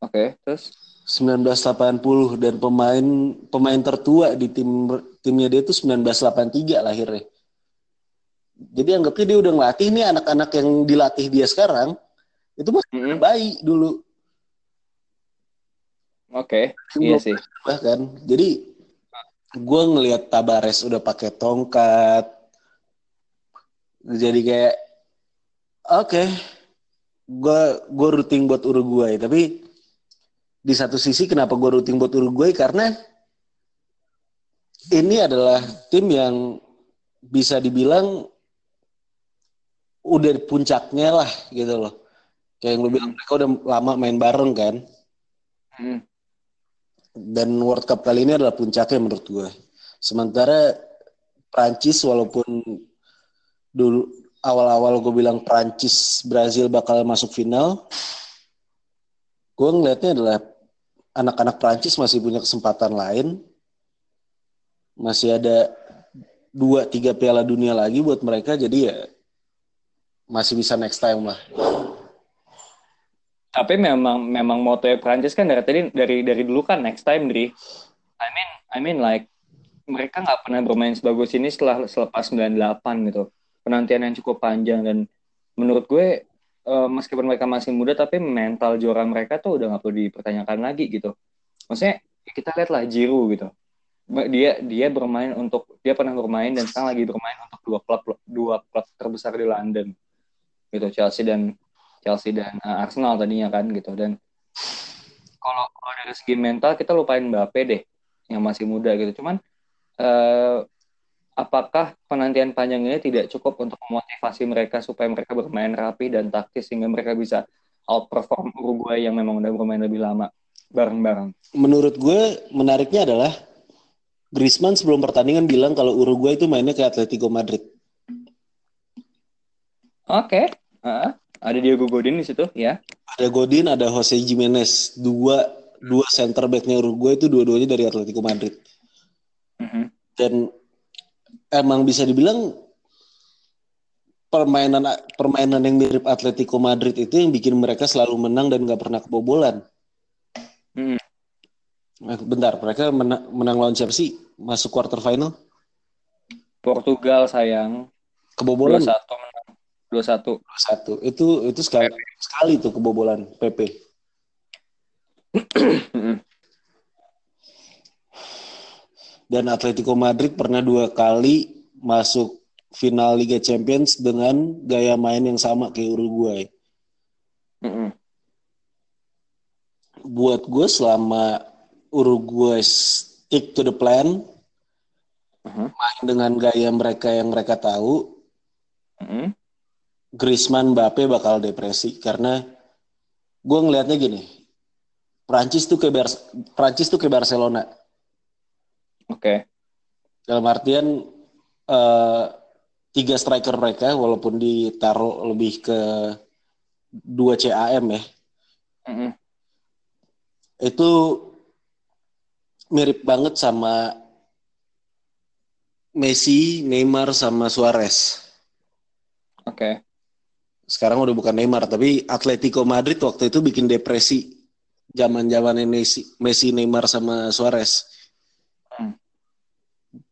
Speaker 1: Oke, terus
Speaker 2: 1980 dan pemain pemain tertua di tim timnya dia itu 1983 lahirnya. Jadi anggapnya dia udah ngelatih nih anak-anak yang dilatih dia sekarang itu masih
Speaker 1: Mm-mm.
Speaker 2: bayi dulu
Speaker 1: Oke, iya sih.
Speaker 2: bahkan. Jadi gue ngelihat Tabares udah pakai tongkat. Jadi kayak oke, gue gue rooting buat Uruguay tapi di satu sisi kenapa gue rooting buat Uruguay karena ini adalah tim yang bisa dibilang udah di puncaknya lah gitu loh. Kayak yang lu bilang mereka udah lama main bareng kan.
Speaker 1: Hmm.
Speaker 2: Dan World Cup kali ini adalah puncaknya menurut gue. Sementara Prancis walaupun dulu awal-awal gue bilang Prancis Brazil bakal masuk final, gue ngelihatnya adalah anak-anak Prancis masih punya kesempatan lain. Masih ada dua tiga piala dunia lagi buat mereka jadi ya masih bisa next time lah.
Speaker 1: Tapi memang memang moto Prancis kan dari tadi dari dari dulu kan next time Dri. I mean I mean like mereka nggak pernah bermain sebagus ini setelah selepas 98 gitu. Penantian yang cukup panjang dan menurut gue uh, meskipun mereka masih muda tapi mental juara mereka tuh udah nggak perlu dipertanyakan lagi gitu. Maksudnya kita lihat lah Jiru gitu. Dia dia bermain untuk dia pernah bermain dan sekarang lagi bermain untuk dua klub dua klub terbesar di London gitu Chelsea dan Chelsea dan uh, Arsenal tadinya kan gitu dan kalau dari segi mental kita lupain Mbappe deh yang masih muda gitu cuman uh, apakah penantian panjang ini tidak cukup untuk memotivasi mereka supaya mereka bermain rapi dan taktis sehingga mereka bisa outperform Uruguay yang memang udah bermain lebih lama bareng-bareng.
Speaker 2: Menurut gue menariknya adalah Griezmann sebelum pertandingan bilang kalau Uruguay itu mainnya kayak Atletico Madrid.
Speaker 1: Oke, okay. uh, ada Diego Godin di situ ya.
Speaker 2: Ada Godin, ada Jose Jimenez, dua dua center backnya Uruguay itu dua-duanya dari Atletico Madrid. Mm-hmm. Dan emang bisa dibilang permainan permainan yang mirip Atletico Madrid itu yang bikin mereka selalu menang dan nggak pernah kebobolan. Hmm. Nah, bentar, mereka menang, menang lawan siapa sih? Masuk quarter final?
Speaker 1: Portugal sayang.
Speaker 2: Kebobolan.
Speaker 1: 2-1 menang. 2-1.
Speaker 2: 2-1. Itu itu sekali PP. sekali tuh kebobolan PP. dan Atletico Madrid pernah dua kali masuk final Liga Champions dengan gaya main yang sama kayak Uruguay. Mm. Buat gue selama Uruguay stick to the plan, mm -hmm. main dengan gaya mereka yang mereka tahu, mm -hmm. Griezmann, Mbappe bakal depresi karena gue ngelihatnya gini, Prancis tuh kayak Bar Prancis tuh kayak Barcelona
Speaker 1: Oke. Okay.
Speaker 2: Dalam artian uh, tiga striker mereka walaupun ditaruh lebih ke dua CAM ya. Mm -hmm. Itu mirip banget sama Messi, Neymar sama Suarez.
Speaker 1: Oke. Okay.
Speaker 2: Sekarang udah bukan Neymar, tapi Atletico Madrid waktu itu bikin depresi zaman-zaman Messi, Messi, Neymar sama Suarez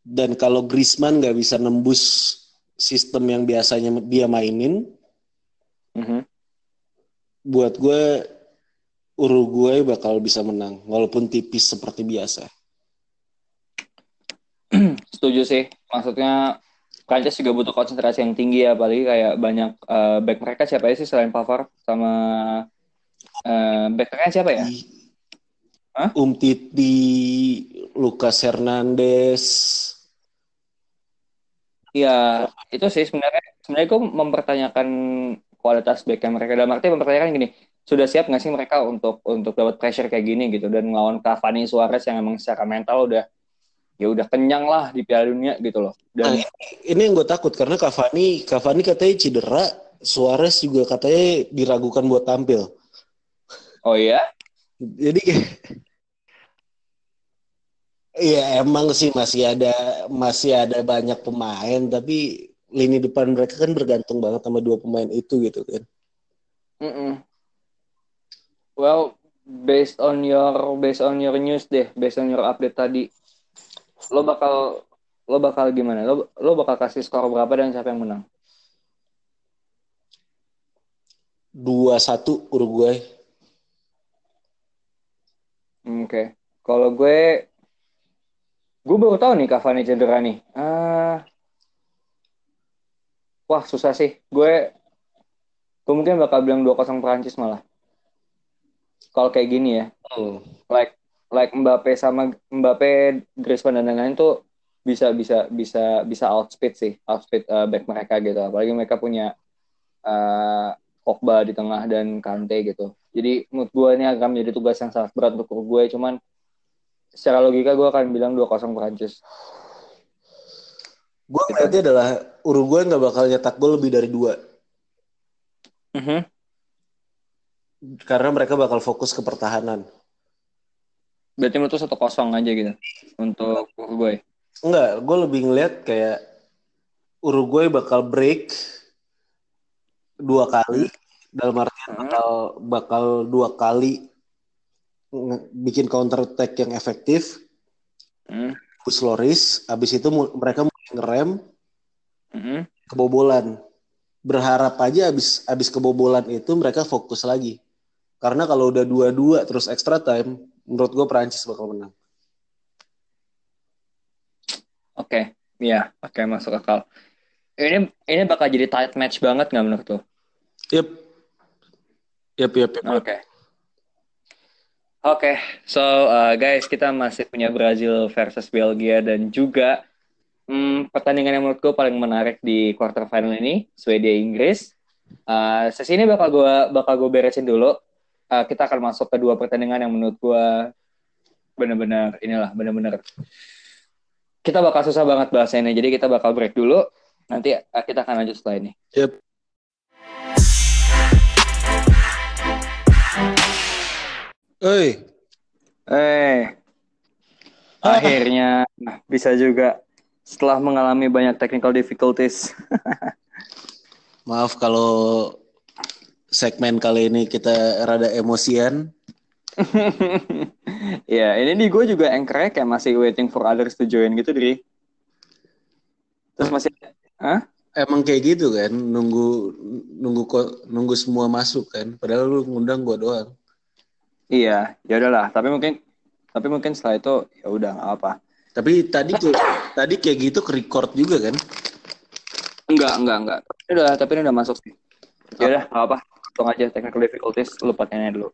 Speaker 2: dan kalau Griezmann nggak bisa nembus sistem yang biasanya dia mainin, mm-hmm. buat gue Uruguay bakal bisa menang, walaupun tipis seperti biasa.
Speaker 1: Setuju sih, maksudnya Prancis juga butuh konsentrasi yang tinggi ya, apalagi kayak banyak uh, back mereka siapa sih selain Pavard sama uh, back mereka siapa ya?
Speaker 2: Hah? Umtiti, Lucas Hernandez.
Speaker 1: Iya, itu sih sebenarnya sebenarnya gue mempertanyakan kualitas back mereka dalam arti mempertanyakan gini, sudah siap nggak sih mereka untuk untuk dapat pressure kayak gini gitu dan melawan Cavani Suarez yang emang secara mental udah ya udah kenyang lah di Piala Dunia gitu loh. Dan
Speaker 2: nah, ini yang gue takut karena Cavani Cavani katanya cedera, Suarez juga katanya diragukan buat tampil.
Speaker 1: Oh iya?
Speaker 2: Jadi Iya emang sih masih ada masih ada banyak pemain tapi lini depan mereka kan bergantung banget sama dua pemain itu gitu kan.
Speaker 1: Mm -mm. Well, based on your based on your news deh, based on your update tadi, lo bakal lo bakal gimana? Lo lo bakal kasih skor berapa dan siapa yang menang?
Speaker 2: Dua satu Uruguay.
Speaker 1: Oke, okay. kalau gue Gue baru tahu nih Cavani cedera nih. Uh, wah susah sih. Gue gue mungkin bakal bilang 2-0 Prancis malah. kalau kayak gini ya.
Speaker 2: Oh.
Speaker 1: Like like Mbappe sama Mbappe, Griezmann dan lain-lain tuh bisa bisa bisa bisa outspeed sih, outspeed uh, back mereka gitu. Apalagi mereka punya uh, Pogba di tengah dan Kante gitu. Jadi menurut gue ini akan menjadi tugas yang sangat berat untuk gue. Cuman secara logika gue akan bilang 2-0 Prancis.
Speaker 2: Gue ngeliatnya adalah Uruguay nggak bakal nyetak gol lebih dari dua.
Speaker 1: Mm -hmm.
Speaker 2: Karena mereka bakal fokus ke pertahanan.
Speaker 1: Berarti menurut satu kosong aja gitu untuk Uruguay.
Speaker 2: Enggak, gue lebih ngeliat kayak Uruguay bakal break dua kali dalam artian
Speaker 1: Hmm.
Speaker 2: bakal bakal dua kali bikin counter attack yang efektif.
Speaker 1: Mm
Speaker 2: Gus Loris, abis itu mereka mulai ngerem
Speaker 1: -hmm.
Speaker 2: kebobolan. Berharap aja abis abis kebobolan itu mereka fokus lagi. Karena kalau udah dua-dua terus extra time, menurut gue Prancis bakal menang.
Speaker 1: Oke, iya, oke masuk akal. Ini ini bakal jadi tight match banget nggak menurut lo?
Speaker 2: Yep. Yep, yep, yep.
Speaker 1: Oke. Oke, so uh, guys kita masih punya Brazil versus Belgia dan juga hmm, pertandingan yang menurut gue paling menarik di quarter final ini Swedia Inggris. Uh, sesi ini bakal gue bakal gue beresin dulu. Uh, kita akan masuk ke dua pertandingan yang menurut gue benar-benar inilah benar-benar kita bakal susah banget bahasanya jadi kita bakal break dulu. Nanti uh, kita akan lanjut setelah ini.
Speaker 2: Yep. Oi,
Speaker 1: Eh, akhirnya bisa juga setelah mengalami banyak technical difficulties.
Speaker 2: maaf kalau segmen kali ini kita rada emosian.
Speaker 1: ya, ini di gue juga anchor kayak masih waiting for others to join gitu, Dri. Terus masih, Hah?
Speaker 2: Emang kayak gitu kan, nunggu nunggu nunggu semua masuk kan. Padahal lu ngundang gua doang.
Speaker 1: Iya, ya udahlah. Tapi mungkin, tapi mungkin setelah itu ya udah nggak apa.
Speaker 2: Tapi tadi kayak, tadi kayak gitu ke record juga kan?
Speaker 1: Enggak, enggak, enggak. Ini udah, tapi ini udah masuk sih. Ya udah, nggak apa. Hitung aja technical difficulties, lupa tanya dulu.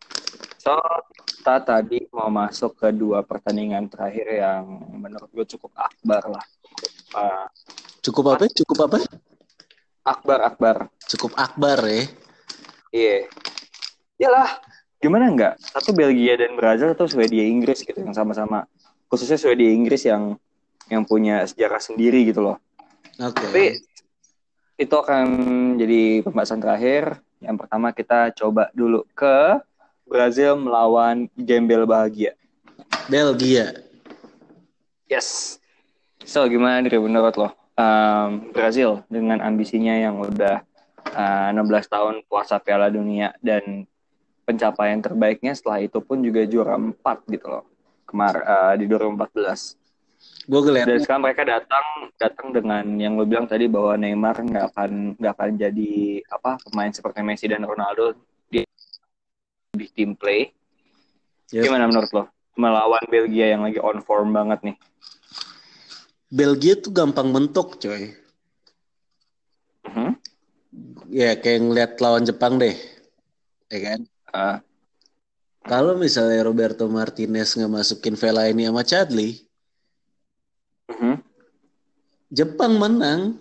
Speaker 1: So, kita tadi mau masuk ke dua pertandingan terakhir yang menurut gue cukup akbar lah. Uh,
Speaker 2: Cukup apa? Cukup apa?
Speaker 1: akbar, akbar.
Speaker 2: Cukup akbar ya.
Speaker 1: Iya. Iyalah, gimana enggak? Satu Belgia dan Brazil atau Swedia Inggris gitu yang sama-sama khususnya Swedia Inggris yang yang punya sejarah sendiri gitu loh.
Speaker 2: Oke.
Speaker 1: Tapi itu akan jadi pembahasan terakhir. Yang pertama kita coba dulu ke Brazil melawan Gembel Bahagia.
Speaker 2: Belgia.
Speaker 1: Yes. So gimana dari menurut lo? Um, Brazil dengan ambisinya yang udah uh, 16 tahun puasa Piala Dunia dan pencapaian terbaiknya setelah itu pun juga juara 4 gitu loh. Kemar uh, di 2014.
Speaker 2: Gue ngeliat
Speaker 1: Dan sekarang mereka datang datang dengan yang lo bilang tadi bahwa Neymar nggak akan nggak akan jadi apa pemain seperti Messi dan Ronaldo di di team play.
Speaker 2: Yep.
Speaker 1: Gimana menurut lo melawan Belgia yang lagi on form banget nih?
Speaker 2: Belgia tuh gampang mentok coy.
Speaker 1: Mhm.
Speaker 2: Ya kayak ngeliat lawan Jepang deh. Ya kan?
Speaker 1: Uh,
Speaker 2: Kalau misalnya Roberto Martinez nggak masukin Vela ini sama Chadli,
Speaker 1: mhm.
Speaker 2: Jepang menang.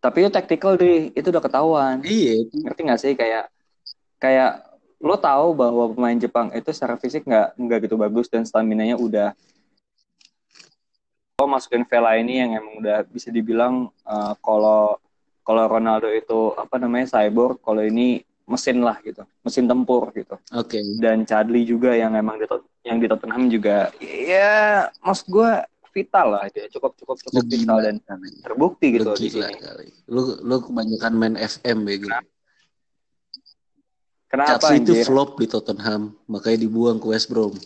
Speaker 1: Tapi itu tactical deh, itu udah ketahuan.
Speaker 2: Iya.
Speaker 1: Ngerti nggak sih kayak kayak lo tahu bahwa pemain Jepang itu secara fisik nggak nggak gitu bagus dan stamina-nya udah lo masukin Vela ini yang emang udah bisa dibilang uh, kalau kalau Ronaldo itu apa namanya cyborg, kalau ini mesin lah gitu, mesin tempur gitu.
Speaker 2: Oke.
Speaker 1: Dan Chadli juga yang emang di yang di Tottenham juga ya maksud gue vital lah dia cukup cukup cukup
Speaker 2: Lu
Speaker 1: vital dan
Speaker 2: kali.
Speaker 1: terbukti gitu
Speaker 2: Lu
Speaker 1: di sini.
Speaker 2: kali. Lu lu kebanyakan main FM bego.
Speaker 1: Kenapa
Speaker 2: Chadli itu flop di Tottenham, makanya dibuang ke West Brom.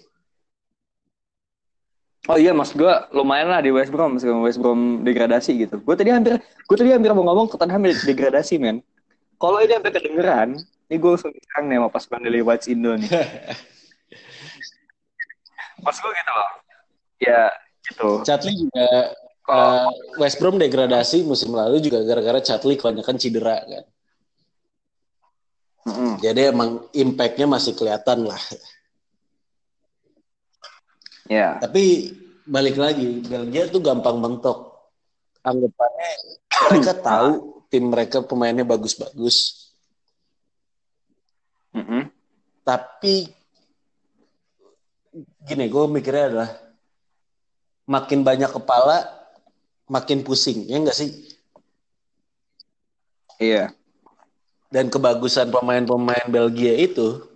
Speaker 1: Oh iya, mas gue lumayan lah di West Brom, meskipun West Brom degradasi gitu. Gue tadi hampir, gue tadi hampir mau ngomong Tottenham degradasi, men. Kalau ini sampai kedengeran, ini gue langsung serang nih sama pasukan dari Whites Indo nih. Mas gue gitu loh. Ya, gitu.
Speaker 2: Chadli juga uh, West Brom degradasi musim lalu juga gara-gara Chadli kebanyakan cedera kan.
Speaker 1: Mm-mm.
Speaker 2: Jadi emang impact-nya masih kelihatan lah.
Speaker 1: Ya.
Speaker 2: Tapi balik lagi, Belgia tuh gampang mentok. Anggapannya mereka tahu tim mereka pemainnya bagus-bagus.
Speaker 1: Mm-mm.
Speaker 2: Tapi gini, gue mikirnya adalah makin banyak kepala, makin pusing, ya enggak sih?
Speaker 1: Iya.
Speaker 2: Dan kebagusan pemain-pemain Belgia itu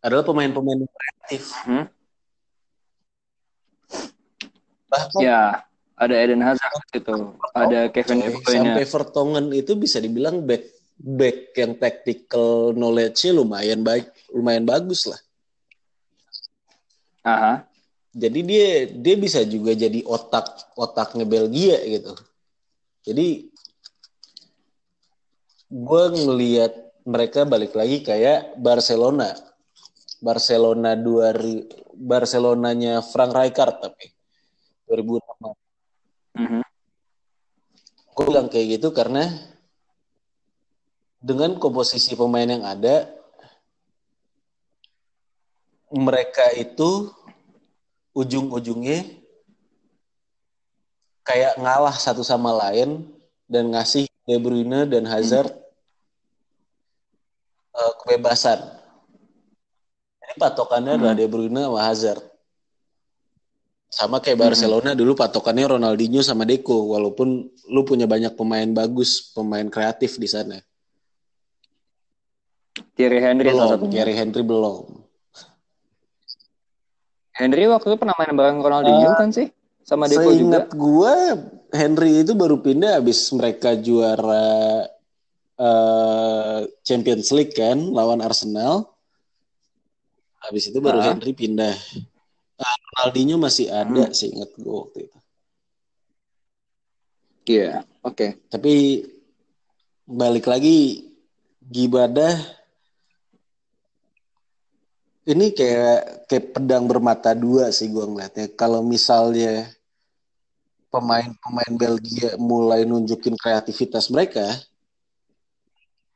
Speaker 2: adalah pemain-pemain yang kreatif.
Speaker 1: Hmm?
Speaker 2: Bahkan
Speaker 1: Ya. Ada Eden Hazard itu. Ada Kevin De Bruyne.
Speaker 2: sampai Vertonghen itu bisa dibilang back back yang tactical knowledge-nya lumayan baik, lumayan bagus lah.
Speaker 1: Aha.
Speaker 2: Jadi dia dia bisa juga jadi otak otaknya Belgia gitu. Jadi gue ngelihat mereka balik lagi kayak Barcelona. Barcelona dua Barcelonanya Frank Rijkaard tapi 2006.
Speaker 1: Mhm.
Speaker 2: Gue bilang kayak gitu karena dengan komposisi pemain yang ada, mereka itu ujung-ujungnya kayak ngalah satu sama lain dan ngasih De Bruyne dan Hazard eh, kebebasan. Jadi patokannya adalah De Bruyne sama Hazard. Sama kayak Barcelona dulu patokannya Ronaldinho sama Deco, walaupun lu punya banyak pemain bagus, pemain kreatif di sana.
Speaker 1: Thierry Henry
Speaker 2: Belum. Thierry Henry belum.
Speaker 1: Henry waktu itu pernah main bareng Ronaldinho kan sih? Sama Deco juga.
Speaker 2: Seingat gue, Henry itu baru pindah habis mereka juara eh, Champions League kan, lawan Arsenal. Habis itu baru
Speaker 1: Ah.
Speaker 2: Henry pindah. Ah, Ronaldinho masih ada,
Speaker 1: Hmm.
Speaker 2: seingat gue waktu itu.
Speaker 1: Iya, oke.
Speaker 2: Tapi balik lagi, Gibadah ini kayak kayak pedang bermata dua sih gue ngeliatnya. Kalau misalnya pemain-pemain Belgia mulai nunjukin kreativitas mereka,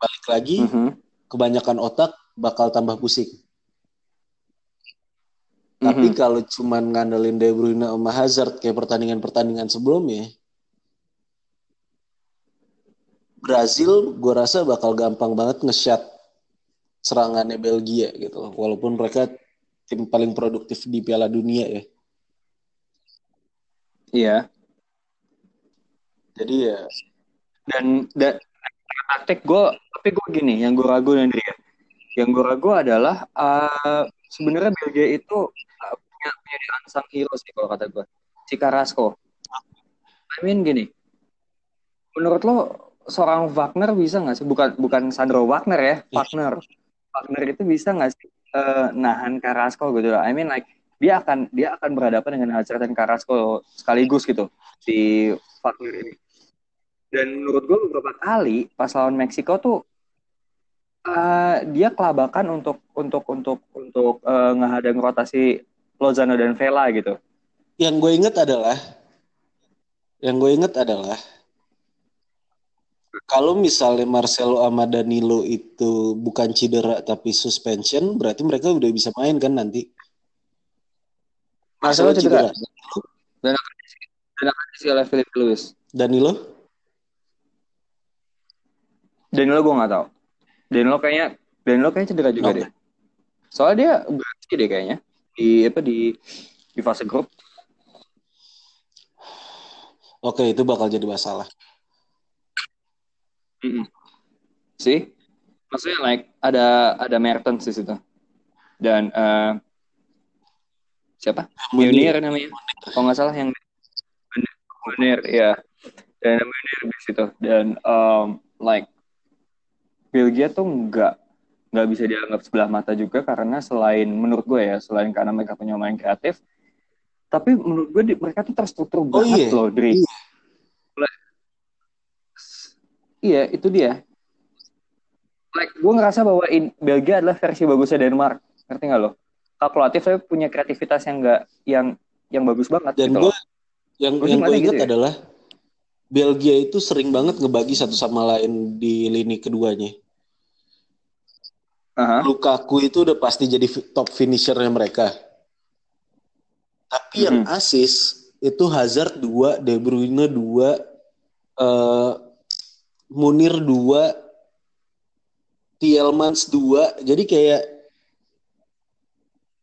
Speaker 2: balik lagi
Speaker 1: Mhm.
Speaker 2: kebanyakan otak bakal tambah pusing. Tapi
Speaker 1: Mhm.
Speaker 2: kalau cuman ngandelin De Bruyne sama Hazard kayak pertandingan-pertandingan sebelumnya, Brazil gue rasa bakal gampang banget nge-shot serangannya Belgia gitu. Walaupun mereka tim paling produktif di Piala Dunia ya.
Speaker 1: Iya.
Speaker 2: Jadi ya
Speaker 1: Dan dan taktik gue, tapi gue gini, yang gue ragu nanti ya. Yang gue ragu adalah eh, sebenarnya Belgia itu eh, punya punya unsung hero sih kalau kata gue. Si Carrasco. I mean gini, menurut lo seorang Wagner bisa nggak sih? Bukan bukan Sandro Wagner ya, Wagner. Wagner itu bisa nggak sih eh, nahan Carrasco gitu? I mean like dia akan dia akan berhadapan dengan Hazard dan Carrasco sekaligus gitu di Wagner ini. Dan menurut gue beberapa kali pas lawan Meksiko tuh eh, dia kelabakan untuk untuk untuk untuk eh, ngehadang rotasi Lozano dan Vela gitu.
Speaker 2: yang gue inget adalah yang gue inget adalah kalau misalnya Marcelo sama Danilo itu bukan cedera tapi suspension, berarti mereka udah bisa main kan nanti.
Speaker 1: Marcelo cedera. Dan akan diisi, dan akan diisi oleh Philip Lewis.
Speaker 2: Danilo?
Speaker 1: Danilo gue nggak tahu. Danilo kayaknya Danilo kayaknya cedera juga
Speaker 2: Oke.
Speaker 1: deh. Soalnya dia bersih deh kayaknya di apa di di fase grup.
Speaker 2: Oke, itu bakal jadi masalah.
Speaker 1: Mm-mm. Sih, maksudnya like ada ada Mertens di situ dan eh, siapa? Munir namanya. Kalau nggak salah yang Munir, ya. Dan Munir di situ dan um, like Belgia tuh nggak nggak bisa dianggap sebelah mata juga karena selain menurut gue ya selain karena mereka punya main kreatif tapi menurut gue di- mereka tuh terstruktur
Speaker 2: Oh,
Speaker 1: banget
Speaker 2: iya.
Speaker 1: loh Dri.
Speaker 2: Iya.
Speaker 1: Iya, itu dia. Like, gue ngerasa bahwa in, Belgia adalah versi bagusnya Denmark. Ngerti nggak lo? Kalkulatif tapi punya kreativitas yang nggak yang yang bagus banget
Speaker 2: Dan
Speaker 1: gitu
Speaker 2: gue yang yang gue
Speaker 1: ngeliatnya
Speaker 2: inget
Speaker 1: gitu ya.
Speaker 2: adalah Belgia itu sering banget ngebagi satu sama lain di lini keduanya.
Speaker 1: Aha.
Speaker 2: Lukaku itu udah pasti jadi top finishernya mereka. Tapi yang
Speaker 1: Mhm.
Speaker 2: asis itu Hazard 2, De Bruyne 2, eh, Munir 2, Tielemans 2. Jadi kayak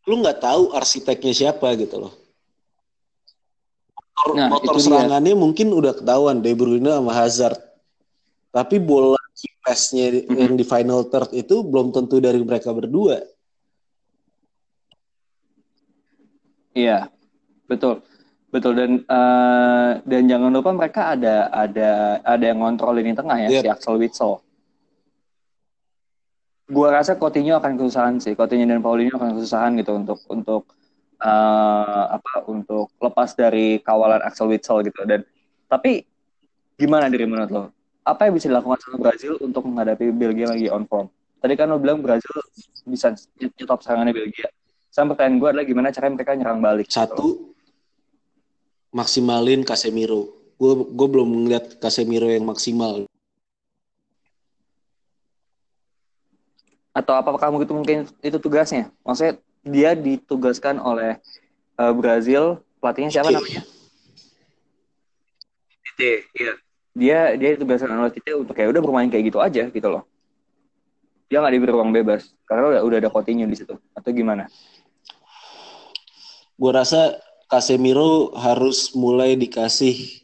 Speaker 2: lu nggak tahu arsiteknya siapa gitu loh. Motor,
Speaker 1: Nah,
Speaker 2: motor
Speaker 1: itu dia.
Speaker 2: serangannya mungkin udah ketahuan De Bruyne sama Hazard. Tapi bola key pass-nya
Speaker 1: Mhm.
Speaker 2: yang di final third itu belum tentu dari mereka berdua.
Speaker 1: Iya, betul, betul dan eh, dan jangan lupa mereka ada ada ada yang ngontrol lini tengah ya
Speaker 2: Yep.
Speaker 1: si Axel Witsel. Gua rasa Coutinho akan kesusahan sih, Coutinho dan Paulinho akan kesusahan gitu untuk untuk eh, apa untuk lepas dari kawalan Axel Witsel gitu dan tapi gimana dari menurut lo? Apa yang bisa dilakukan sama Brazil untuk menghadapi Belgia lagi on form? Tadi kan lo bilang Brazil bisa nyetop serangannya Belgia. Sama pertanyaan gue adalah gimana caranya mereka nyerang balik. gitu.
Speaker 2: Maksimalin Casemiro. Gue gue belum ngeliat Casemiro yang maksimal.
Speaker 1: Atau apakah kamu itu mungkin itu tugasnya? Maksudnya dia ditugaskan oleh eh, Brazil, pelatihnya siapa
Speaker 2: Tite.
Speaker 1: namanya? Tite, iya. Dia dia ditugaskan oleh Tite untuk kayak udah bermain kayak gitu aja gitu loh. Dia nggak diberi ruang bebas karena udah, udah ada Coutinho di situ. Atau gimana?
Speaker 2: Gue rasa Casemiro harus mulai dikasih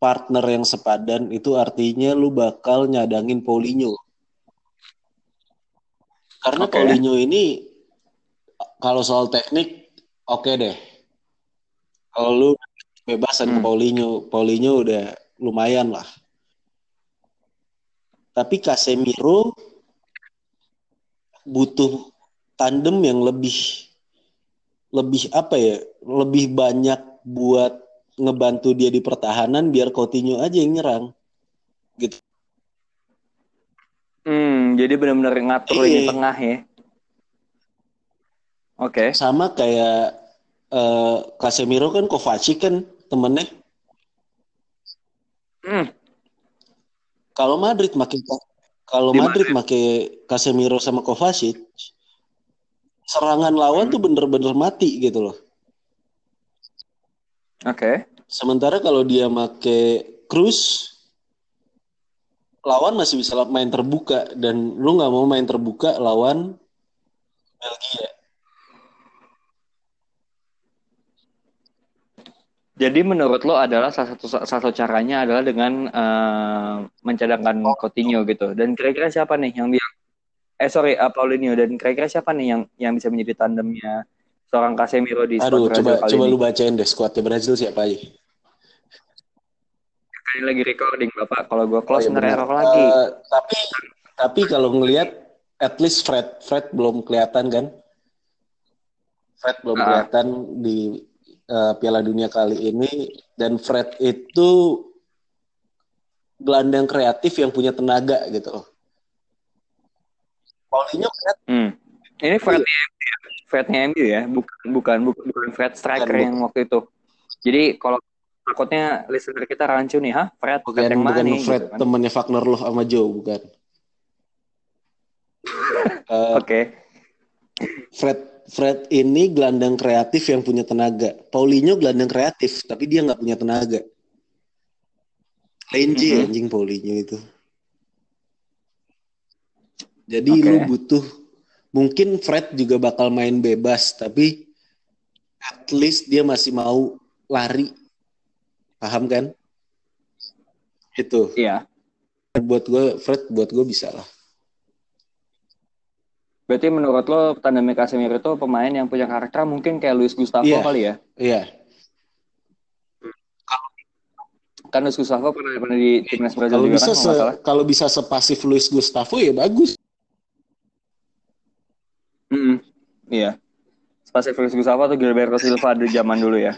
Speaker 2: partner yang sepadan. Itu artinya lu bakal nyadangin Paulinho. Karena
Speaker 1: Oke.
Speaker 2: Paulinho ini kalau soal teknik oke deh. Kalau lu bebasan ke
Speaker 1: Hmm.
Speaker 2: Paulinho, Paulinho udah lumayan lah. Tapi Casemiro butuh tandem yang lebih lebih apa ya? Lebih banyak buat ngebantu dia di pertahanan biar Coutinho aja yang nyerang. Gitu.
Speaker 1: Hmm, jadi benar-benar ngatur
Speaker 2: Iya.
Speaker 1: lini tengah ya. Oke.
Speaker 2: Sama kayak eh, Casemiro kan Kovacic kan temennya.
Speaker 1: Hmm,
Speaker 2: Kalau Madrid makin kalau
Speaker 1: Di
Speaker 2: Madrid make Casemiro sama Kovacic, serangan lawan
Speaker 1: Hmm.
Speaker 2: tuh bener-bener mati gitu loh.
Speaker 1: Oke.
Speaker 2: Sementara kalau dia make Cruz, lawan masih bisa main terbuka dan lu nggak mau main terbuka lawan Belgia.
Speaker 1: Jadi menurut lo adalah salah satu salah satu caranya adalah dengan eh, mencadangkan Coutinho gitu. Dan kira-kira siapa nih yang biang eh sorry uh, Paulinho dan kira-kira siapa nih yang yang bisa menjadi tandemnya seorang Casemiro di squad
Speaker 2: Aduh,
Speaker 1: Brazil
Speaker 2: coba
Speaker 1: kali
Speaker 2: coba
Speaker 1: ini?
Speaker 2: lu bacain deh skuadnya Brazil siapa aja.
Speaker 1: Kali lagi recording Bapak. Kalau gue
Speaker 2: Oh,
Speaker 1: close
Speaker 2: iya
Speaker 1: ntar
Speaker 2: benar.
Speaker 1: error lagi.
Speaker 2: Eh, tapi tapi kalau ngelihat at least Fred Fred belum kelihatan kan? Fred belum
Speaker 1: Ah.
Speaker 2: kelihatan di eh, Piala Dunia kali ini dan Fred itu gelandang kreatif yang punya tenaga gitu loh. Paulinho Fred
Speaker 1: Hmm. Ini Fred MU ya. Frednya MU ya, bukan bukan bukan, bukan Fred striker
Speaker 2: Bukan,
Speaker 1: yang waktu itu. Jadi kalau takutnya listener kita rancu nih, hah? Fred,
Speaker 2: bukan
Speaker 1: Fred yang mana
Speaker 2: bukan
Speaker 1: nih?
Speaker 2: Fred
Speaker 1: Gitu kan.
Speaker 2: temannya Wagner Love sama Joe bukan. Eh,
Speaker 1: Oke.
Speaker 2: Fred Fred ini gelandang kreatif yang punya tenaga. Paulinho gelandang kreatif, tapi dia nggak punya tenaga. Lenji
Speaker 1: Mhm.
Speaker 2: anjing Paulinho itu. Jadi
Speaker 1: Oke.
Speaker 2: lu butuh mungkin Fred juga bakal main bebas, tapi at least dia masih mau lari. Paham kan? Itu.
Speaker 1: Iya.
Speaker 2: Buat gue Fred buat gue bisa lah.
Speaker 1: Berarti menurut lo tandemnya Casemiro itu pemain yang punya karakter mungkin kayak Luis Gustavo
Speaker 2: Iya.
Speaker 1: kali ya?
Speaker 2: Iya.
Speaker 1: Kan Luis Gustavo pernah, pernah di timnas Brazil
Speaker 2: Kalau
Speaker 1: juga
Speaker 2: bisa
Speaker 1: kan
Speaker 2: se- kalau bisa sepasif Luis Gustavo ya bagus.
Speaker 1: Iya. Spasial Luis Gustavo atau Gilberto Silva di zaman dulu ya?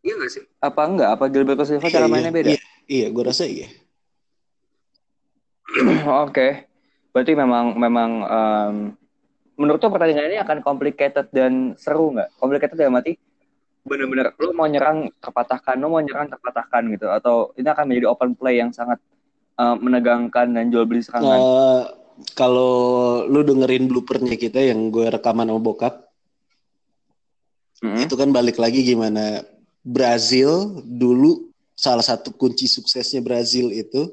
Speaker 1: Iya nggak sih? Apa enggak? Apa Gilberto Silva cara
Speaker 2: Iya,
Speaker 1: mainnya
Speaker 2: iya,
Speaker 1: beda?
Speaker 2: Iya, iya gue rasa iya.
Speaker 1: Oke. Berarti memang memang em, menurut lo pertandingan ini akan complicated dan seru nggak? Complicated dalam arti benar-benar lo mau nyerang terpatahkan, lo mau nyerang terpatahkan gitu atau ini akan menjadi open play yang sangat uh, menegangkan dan jual beli serangan.
Speaker 2: Uh, kalau lu dengerin bloopernya kita yang gue rekaman sama bokap, mm-hmm. itu kan balik lagi gimana Brazil dulu salah satu kunci suksesnya Brazil itu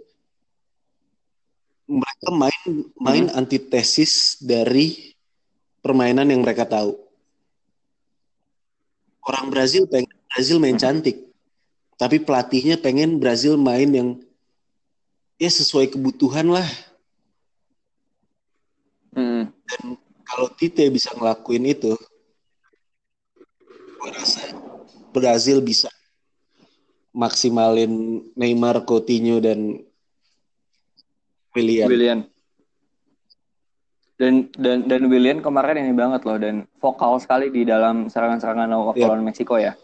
Speaker 2: mereka main main mm-hmm. antitesis dari permainan yang mereka tahu. Orang Brazil pengen Brazil main mm-hmm. cantik, tapi pelatihnya pengen Brazil main yang ya sesuai kebutuhan lah. Dan kalau Tite bisa ngelakuin itu, gue rasa Brazil bisa maksimalin Neymar, Coutinho dan William.
Speaker 1: William. Dan dan dan William kemarin ini banget loh dan vokal sekali di dalam serangan-serangan waktu yeah. lawan Meksiko ya.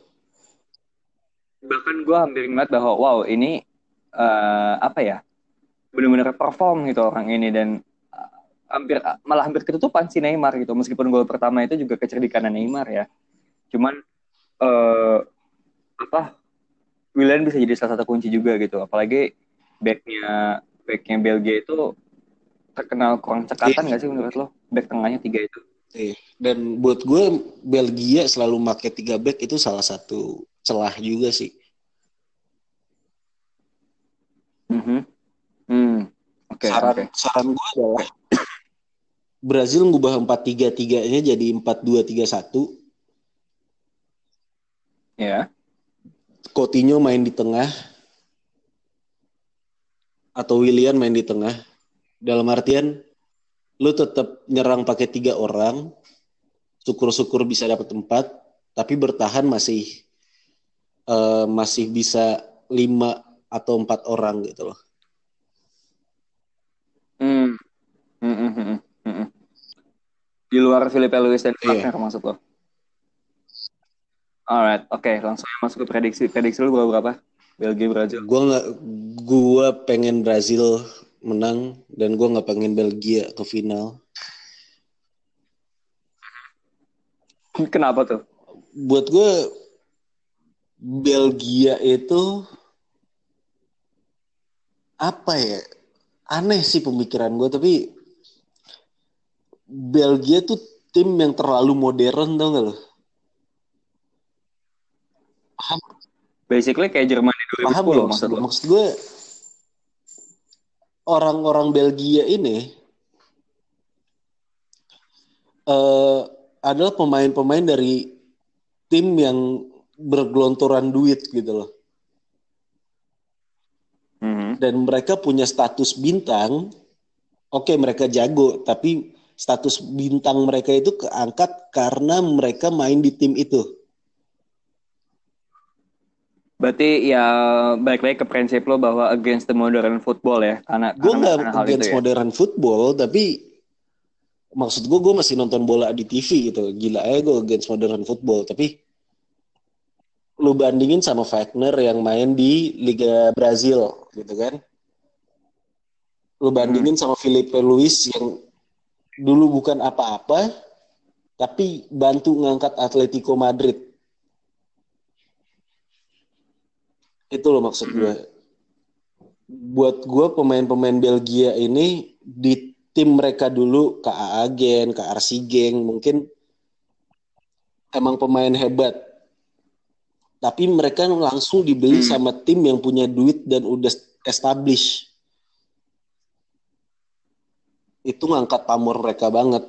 Speaker 1: Bahkan gue hampir ngeliat bahwa wow ini uh, apa ya benar-benar perform gitu orang ini dan hampir malah hampir ketutupan si Neymar gitu meskipun gol pertama itu juga kecerdikan Neymar ya cuman uh, apa Willian bisa jadi salah satu kunci juga gitu apalagi backnya backnya Belgia itu terkenal kurang cekatan nggak sih menurut lo back tengahnya tiga itu
Speaker 2: Iya. Dan buat gue Belgia selalu pakai tiga back itu salah satu celah juga sih.
Speaker 1: Mm -hmm. Hmm. Oke. Okay,
Speaker 2: saran okay. saran gue adalah Brazil ngubah 4-3-3-nya jadi 4-2-3-1.
Speaker 1: Ya.
Speaker 2: Coutinho main di tengah. Atau William main di tengah. Dalam artian, lu tetap nyerang pakai tiga orang. Syukur-syukur bisa dapat tempat. Tapi bertahan masih uh, masih bisa lima atau empat orang gitu loh.
Speaker 1: Hmm. Hmm, hmm, hmm. Di luar Filipe Luis dan Wagner yeah. maksud lo? Alright, oke, okay, langsung masuk ke prediksi. Prediksi lu berapa berapa? Belgia Brazil.
Speaker 2: Gua nggak, gua pengen Brazil menang dan gua nggak pengen Belgia ke final.
Speaker 1: Kenapa tuh?
Speaker 2: Buat gue Belgia itu apa ya? Aneh sih pemikiran gue, tapi Belgia tuh tim yang terlalu modern tau gak lo?
Speaker 1: Paham? Basically kayak Jerman di 2010 Paham
Speaker 2: maksud, maksud, maksud gue orang-orang Belgia ini uh, adalah pemain-pemain dari tim yang bergelontoran duit gitu loh. Mm -hmm. Dan mereka punya status bintang. Oke, okay, mereka jago, tapi status bintang mereka itu keangkat karena mereka main di tim itu.
Speaker 1: Berarti ya balik lagi ke prinsip lo bahwa against the modern football ya, karena
Speaker 2: gue nggak against ya. modern football, tapi maksud gue gue masih nonton bola di TV gitu, gila aja gue against modern football, tapi lu bandingin sama Wagner yang main di Liga Brazil gitu kan, lu bandingin hmm. sama Felipe Luis yang dulu bukan apa-apa, tapi bantu ngangkat Atletico Madrid. Itu loh maksud gue. Buat gue pemain-pemain Belgia ini di tim mereka dulu KAA Gen, KRC Geng mungkin emang pemain hebat. Tapi mereka langsung dibeli hmm. sama tim yang punya duit dan udah establish itu ngangkat pamor mereka banget.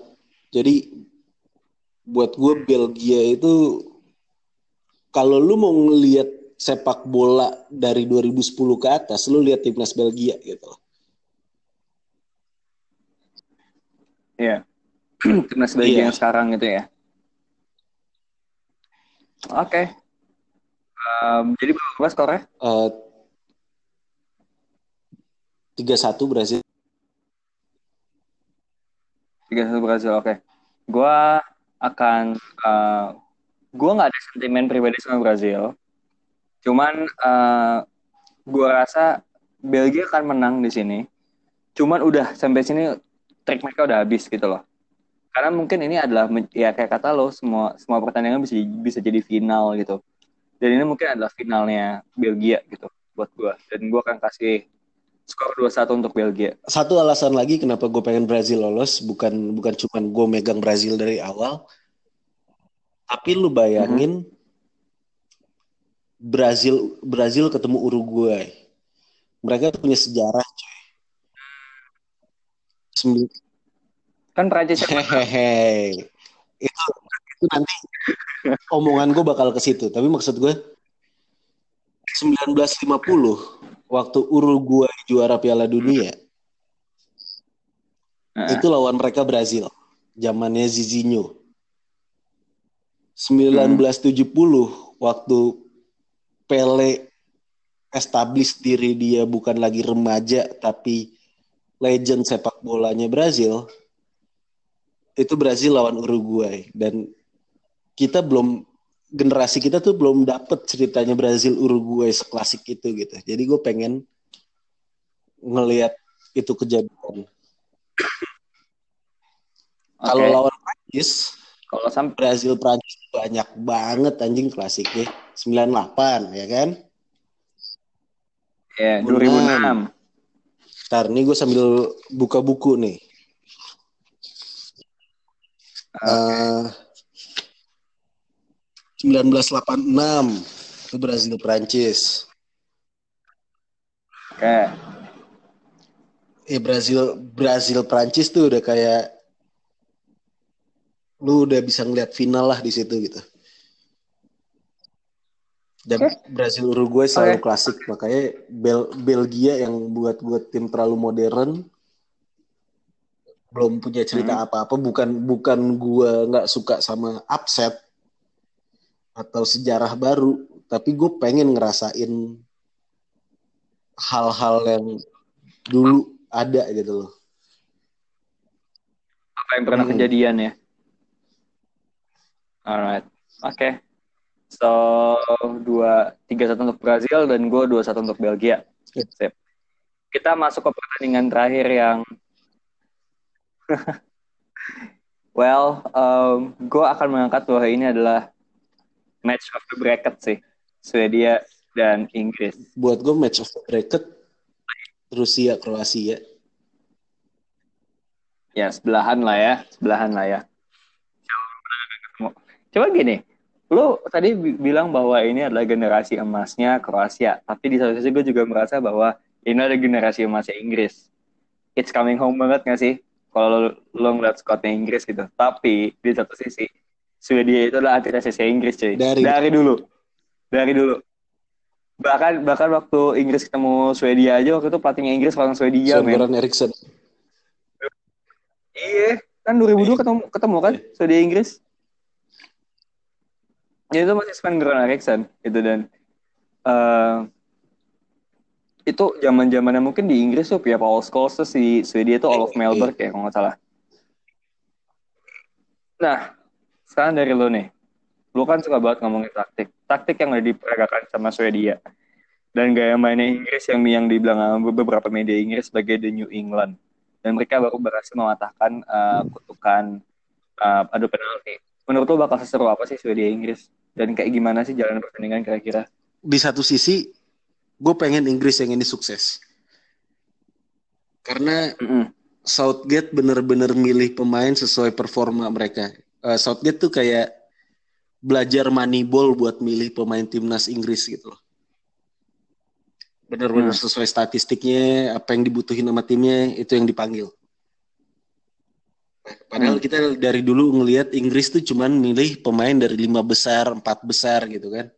Speaker 2: Jadi buat gue Belgia itu kalau lu mau ngelihat sepak bola dari 2010 ke atas, lu lihat timnas Belgia gitu.
Speaker 1: Iya. timnas Belgia yeah. yang sekarang gitu ya. Oke. Okay. Um, jadi berapa skornya? Uh,
Speaker 2: 3-1 Brazil.
Speaker 1: Tiga satu Brazil, oke. Okay. Gua akan uh, gua nggak ada sentimen pribadi sama Brazil. Cuman uh, gua rasa Belgia akan menang di sini. Cuman udah sampai sini track mereka udah habis gitu loh. Karena mungkin ini adalah ya kayak kata lo semua semua pertandingan bisa bisa jadi final gitu. Dan ini mungkin adalah finalnya Belgia gitu buat gua dan gua akan kasih skor 2-1 untuk Belgia.
Speaker 2: Satu alasan lagi kenapa gue pengen Brazil lolos bukan bukan cuma gue megang Brazil dari awal, tapi lu bayangin mm -hmm. Brazil Brazil ketemu Uruguay, mereka punya sejarah coy.
Speaker 1: Sembil... Kan Prancis
Speaker 2: Hehehe. itu itu nanti omongan gue bakal ke situ, tapi maksud gue 1950 waktu Uruguay juara Piala Dunia uh. itu lawan mereka Brazil zamannya Zizinho 1970 hmm. waktu Pele establish diri dia bukan lagi remaja tapi legend sepak bolanya Brazil itu Brazil lawan Uruguay dan kita belum generasi kita tuh belum dapet ceritanya Brazil Uruguay seklasik itu gitu. Jadi gue pengen ngelihat itu kejadian. Okay. Kalau lawan Prancis, kalau sampai Brazil Prancis banyak banget anjing klasiknya. 98 ya kan?
Speaker 1: Ya, yeah, 2006.
Speaker 2: Ntar nih gue sambil buka buku nih. Okay. Uh, 1986 itu Brazil Prancis.
Speaker 1: Oke. Okay.
Speaker 2: Eh Brazil Brazil Prancis tuh udah kayak lu udah bisa ngeliat final lah di situ gitu. Dan okay. Brazil Uruguay selalu okay. klasik makanya Bel Belgia yang buat buat tim terlalu modern belum punya cerita hmm. apa-apa bukan bukan gua nggak suka sama upset atau sejarah baru tapi gue pengen ngerasain hal-hal yang dulu ada gitu loh
Speaker 1: apa yang pernah hmm. kejadian ya alright oke okay. so dua tiga satu untuk Brazil dan gue dua satu untuk Belgia yeah. Sip. kita masuk ke pertandingan terakhir yang well um, gue akan mengangkat bahwa ini adalah match of the bracket sih Swedia dan Inggris.
Speaker 2: Buat gue match of the bracket Rusia Kroasia.
Speaker 1: Ya sebelahan lah ya, sebelahan lah ya. Coba gini, lu tadi bilang bahwa ini adalah generasi emasnya Kroasia, tapi di satu sisi gue juga merasa bahwa ini ada generasi emasnya Inggris. It's coming home banget gak sih? Kalau lo, lo ngeliat squadnya Inggris gitu. Tapi di satu sisi, Swedia itu adalah antitesis Inggris cuy. Dari, dari dulu. Dari dulu. Bahkan bahkan waktu Inggris ketemu Swedia aja waktu itu pelatihnya Inggris orang Swedia
Speaker 2: men. Erikson.
Speaker 1: Iya, kan 2002 ketemu ketemu kan Swedia Inggris. Ya itu masih Sven Goran Eriksson itu dan uh, itu zaman zamannya mungkin di Inggris tuh ya Paul Scholes si Swedia itu Olof Melberg ya kalau nggak salah. Nah, sekarang dari lo nih, lo kan suka banget ngomongin taktik. Taktik yang udah diperagakan sama Swedia. Dan gaya mainnya Inggris yang yang dibilang beberapa media Inggris sebagai The New England. Dan mereka baru berhasil mematahkan uh, kutukan uh, adu penalti. Menurut lo bakal seseru apa sih Swedia Inggris? Dan kayak gimana sih jalan pertandingan kira-kira?
Speaker 2: Di satu sisi, gue pengen Inggris yang ini sukses. Karena mm -hmm. Southgate bener-bener milih pemain sesuai performa mereka uh, Southgate tuh kayak belajar moneyball buat milih pemain timnas Inggris gitu loh. Benar-benar hmm. sesuai statistiknya, apa yang dibutuhin sama timnya itu yang dipanggil. Nah, padahal hmm. kita dari dulu ngelihat Inggris tuh cuman milih pemain dari lima besar, empat besar gitu kan.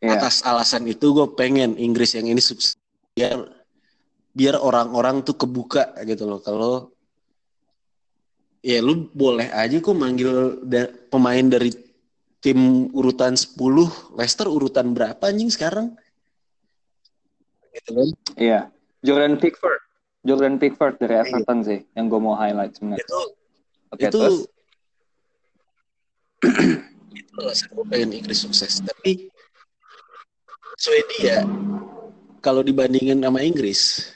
Speaker 2: Yeah. Atas alasan itu gue pengen Inggris yang ini sukses biar biar orang-orang tuh kebuka gitu loh kalau ya lu boleh aja kok manggil da pemain dari tim urutan 10 Leicester urutan berapa anjing sekarang
Speaker 1: gitu kan iya Jordan Pickford Jordan Pickford dari iya. Everton iya. sih yang gue mau highlight sebenarnya
Speaker 2: itu okay, itu terus? itu alasan gue pengen Inggris sukses tapi Swedia kalau dibandingin sama Inggris